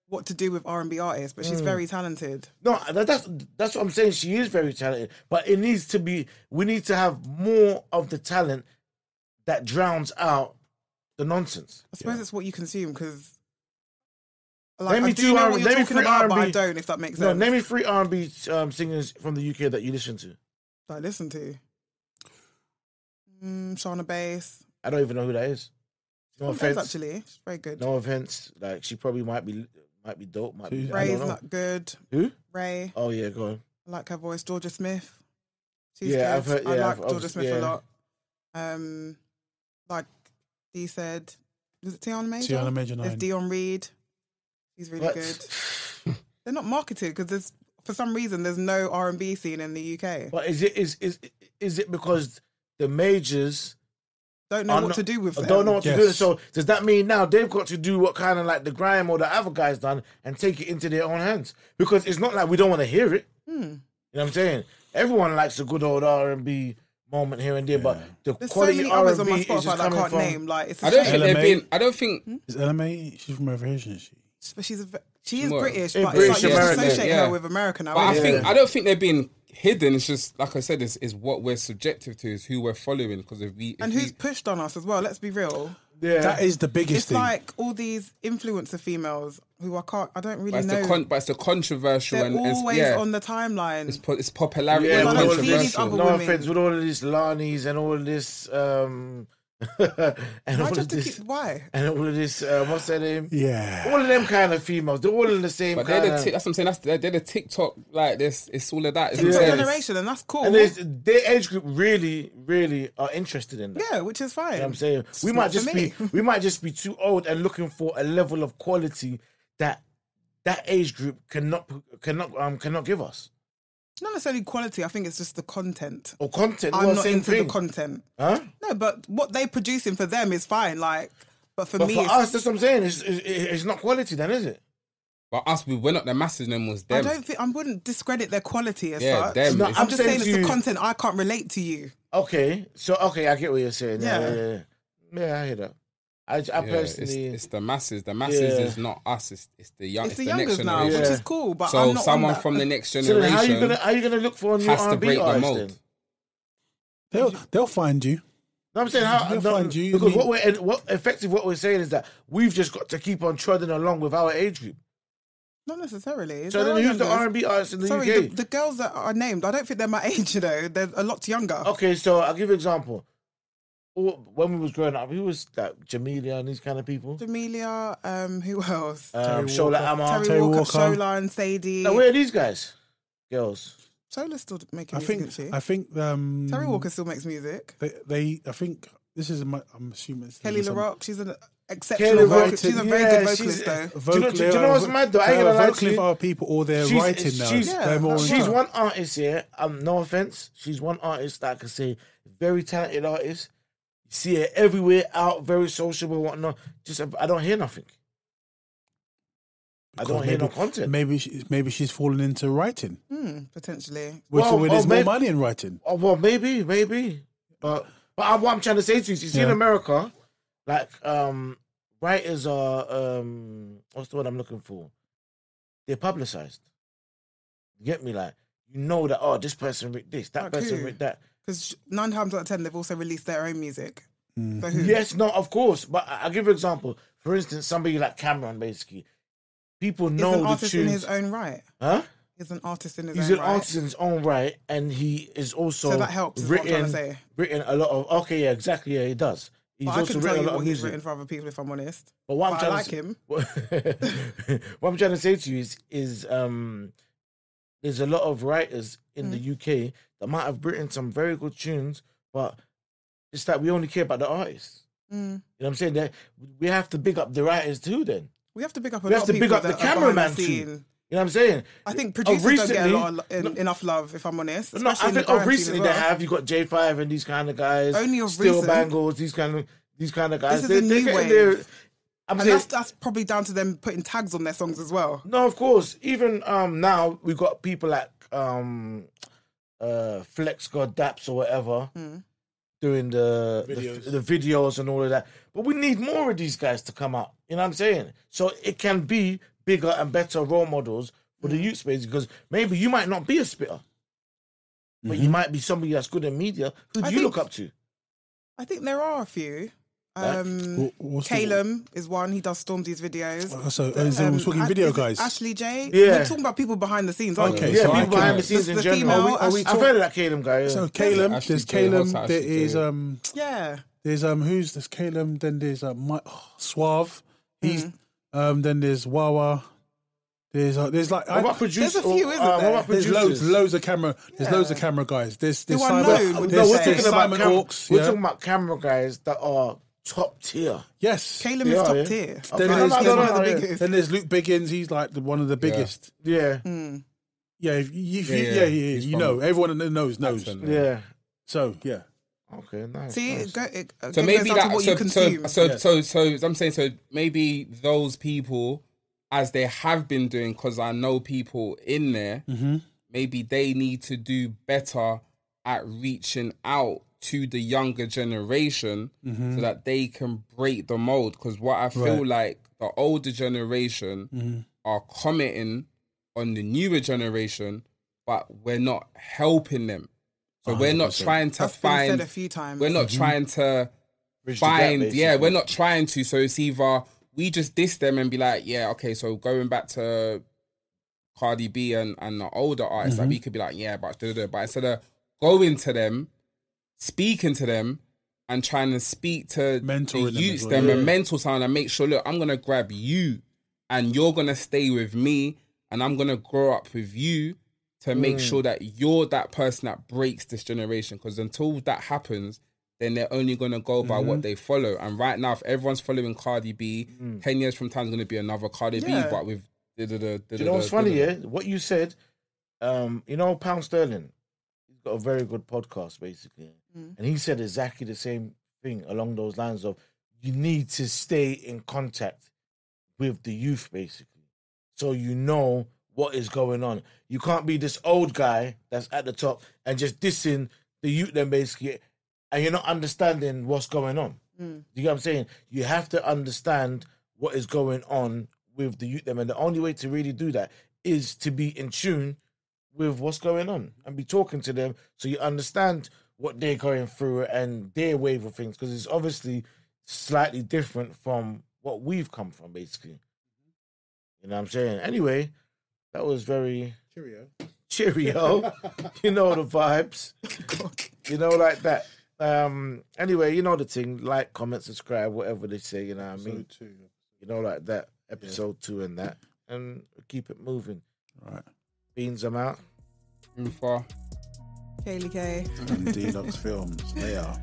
what to do with R and B artists, but Mm. she's very talented. No, that, that's that's what I'm saying. She is very talented, but it needs to be. We need to have more of the talent that drowns out the nonsense. I suppose it's what you consume because. Name me I do two know R- what you're name me talking three about, I R&B. don't. If that makes No, sense. name me three R&B um, singers from the UK that you listen to. that I listen to. Mm, Shauna Bass. I don't even know who that is. No offense. actually, she's very good. No offense. Like she probably might be might be dope. Might be. I Ray's don't good. Who? Ray, Oh yeah, go on. I like her voice. Jorja Smith. She's Yeah, good. I've heard- I like I've- Jorja I've- Smith yeah. a lot. Um, like Dee said, was it Tiana Major? Tiana Major There's nine. Dion Reed. He's really What? good. They're not marketed because there's for some reason there's no R and B scene in the UK. But is it is is is it because the majors Don't know what not- to do with them. don't know what to do? So does that mean now they've got to do what kind of like the grime or the other guys done and take it into their own hands? Because it's not like we don't want to hear it. Hmm. You know what I'm saying? Everyone likes a good old R and B moment here and there, but the There's quality many R others and on B is Spotify just that I coming can't from. name. Like it's a I don't shame. think they've Ella Mai. been. I don't think. Is Ella Mai? She's from over here, isn't she? But she's a, she is British, Yeah, but British it's like you just associate yeah. her with America now. But I innit? think I don't think they're being hidden. It's just like I said, is is what we're subjective to, is who we're following. Because if we, if and we, who's pushed on us as well. Let's be real. Yeah, That is the biggest It's thing. like all these influencer females who I can't, I don't really it's know. con, but it's the controversial They're and it's, always yeah, on the timeline. it's, po- it's popularity Yeah, and I with don't all of see these this, other no women. offense, with all of this Lanis and all of this, um, and Why all of this, keep, why? and all of this, uh, what's their name? yeah. All of them kind of females, they're all in the same But they're kind the of. t- that's what I'm saying. That's they're, they're the TikTok like this. It's all of that. It's TikTok what I'm saying. generation, and that's cool. and their age group really, really are interested in that. yeah, which is fine. You know what I'm saying we might just be we might just be too old and looking for a level of quality that that age group cannot cannot um cannot give us Not necessarily quality. I think it's just the content. or content. I'm well, not same into thing. the content. huh? No, but what they producing for them is fine. Like, but for But me, for it's, us, that's what I'm saying. It's, it's, it's not quality, then, is it? But us, we we're not the masses. Them was there. I don't think I wouldn't discredit their quality as Yeah, such. them. No, I'm, I'm just saying saying it's to the content I can't relate to you. Okay, so okay, I get what you're saying. Yeah, yeah, Yeah. yeah. Yeah, yeah I hear that. I, I Yeah, personally, it's, it's the masses. The masses Yeah. is not us. It's, it's the young. It's, It's, the, the, youngers next now, generation. which is cool. But So I'm not someone on that. from the next generation then how you gonna how you gonna look for a new has to R&B break the artist? mold. They'll they'll find you. No, I'm saying how They'll no, find you. because I mean- what we're what effective what we're saying is that we've just got to keep on trotting along with our age group. Not necessarily. So There then who's the. R and B artists in the Sorry, UK? the, the girls that are named, I don't think they're my age. You know, they're a lot younger. Okay, so I'll give you an example. Or When we was growing up, who was that? Jamelia and these kind of people. Jamelia, um, who else? Um, Terri Shola Walker. Ama. Terri, Terri Walker, Walker. Shola, and Sadie. Now, where are these guys? Girls. Shola's still making I music, think. she? I think. Um, Terri Walker still makes music. They, they. I think this is. My, I'm assuming. This Kelly is LaRock, she's an exceptional Kelly vocal. LaRock, She's a very yeah, good vocalist, though. Do you know- do you know what's mad though? I ain't gonna lie to you. for other people or they're She's- writing now. she's- Yeah, they're more. She's one artist here. Um, no offense. She's one artist that I can say very talented artist. You see her everywhere out, very sociable, whatnot. Just I don't hear nothing. I don't Because hear no maybe- content. Maybe she, maybe she's fallen into writing, Hmm, potentially. which Well, where well, there's more money in writing. Oh, well, maybe, maybe. But but I, what I'm trying to say to you is, you see in America, like um, writers are um, what's the word I'm looking for? They're publicized. You get me? Like you know that oh, this person wrote this, that Like person who? wrote that. Because nine times out of ten, they've also released their own music. Mm. Yes, no, of course. But I'll give you an example. For instance, somebody like Cameron, basically, people He's know an the artist in his own right. huh? He's an artist in his He's own right. He's an artist in his own right, and he is also So that helps, is what I'm written, to say. written a lot of. Okay, yeah, exactly. Yeah, he does. He's I also written a lot of he's music. written for other people, if I'm honest. But what I'm But I like to him. What, what I'm trying to say to you is, is um, there's a lot of writers in Mm. the UK that might have written some very good tunes, but it's that we only care about the artists. Mm. You know what I'm saying? That we have to big up the writers too. Then We have to pick up a We have to big up the that are behind cameraman the too. You know what I'm saying? I think producers don't get a lot of, en- enough love, if I'm honest. No, I think oh, recently as they have. You got JAE5 and these kind of guys. Only of Steel recent. Banglez, these kind of these kind of guys. This is They- a new wave. they're- I'm And saying that's that's probably down to them putting tags on their songs as well. no, of course. Even um now we've got people like um uh Flex God Daps or whatever hmm. doing the Videos. The, the videos and all of that. But we need more of these guys to come out. You know what I'm saying? So it can be bigger and better role models for the hmm. youth space because maybe you might not be a spitter. But you mm-hmm. might be somebody that's good in media. Who do I you think- look up to? I think there are a few. Like, Um, Wh- what's the- Calum is one. He does Stormzy's videos. Oh, So, uh, so we're Um, talking Ash- video guys. Ashley J. Yeah. We're talking about people behind the scenes, aren't Okay, we? Yeah, so I people behind the scenes The- in the general. female Are we- are we Ash- I've heard of that Caleb guy. Yeah. So Calum, Ashley there's J, Calum, what's there Ashley is J? um, Yeah. there's um, who's there's Calum, then there's uh, Mike, oh, Suave, he's Mm-hmm. um, then there's Wawa, there's uh, there's like I, about producers? There's a few, isn't uh, there? What there's loads, loads of camera, there's loads of camera guys. There's there's Who Simon, known, would there's, No, we're there's talking about Simon cam- Hawks. We're talking about camera guys that are top tier. yes. Calum Yeah, is top yeah. tier. Okay, Then He's there's- one then- of the yeah. biggest. Then there's Luke Biggins. He's like the, one of the biggest. Yeah, Mm. Yeah, if you, if Yeah, you, yeah. yeah, yeah, He's you from know, everyone that knows knows. Acton. yeah. So yeah, Okay, nice. See, nice. it go, it, So maybe goes down to that. what So, you consume. so, so, Yeah. so, so, I'm saying, so maybe those people, as they have been doing, because I know people in there, Mm-hmm. maybe they need to do better at reaching out to the younger generation so that they can break the mold. Because what I feel Mm-hmm. Right. like the older generation Mm-hmm. are commenting on the newer generation, but we're not helping them. So we're not trying to That's been find. said a few times. We're not trying to Bridge the gap, find. yeah, we're not trying to. So it's either we just diss them and be like, yeah, okay. So going back to Cardi B and and the older artists, Mm-hmm. like we could be like, yeah, but da, da, da. but instead of going to them, speaking to them. And trying to speak to Mentoring the them as youths, well, them yeah. and mental sound, and make sure. Look, I'm gonna grab you, and you're gonna stay with me, and I'm gonna grow up with you to make Mm. sure that you're that person that breaks this generation. Because until that happens, then they're only gonna go by Mm-hmm. what they follow. And right now, if everyone's following Cardi B, Mm. ten years from time is gonna be another Cardi B, but with da, da, da, da, Do you know what's da, funny? da, Yeah, what you said. Um, you know, Pound Sterling. He's got a very good podcast, basically, and he said exactly the same thing along those lines of you need to stay in contact with the youth, basically, so you know what is going on. You can't be this old guy that's at the top and just dissing the youth, then basically, and you're not understanding what's going on. Mm. You get what I'm saying? You have to understand what is going on with the youth them, and the only way to really do that is to be in tune with what's going on and be talking to them so you understand what they're going through and their wave of things because it's obviously slightly different from what we've come from, basically. You know what I'm saying? Anyway, that was very cheerio. cheerio. you know the vibes. You know, like that. Um. Anyway, you know the thing. Like, comment, subscribe, whatever they say. You know what I mean? So too. You know, like that. Episode two and that, and keep it moving. Right. Beans, I'm out. Move far. Kaylee K. And Deluxe Films. They are.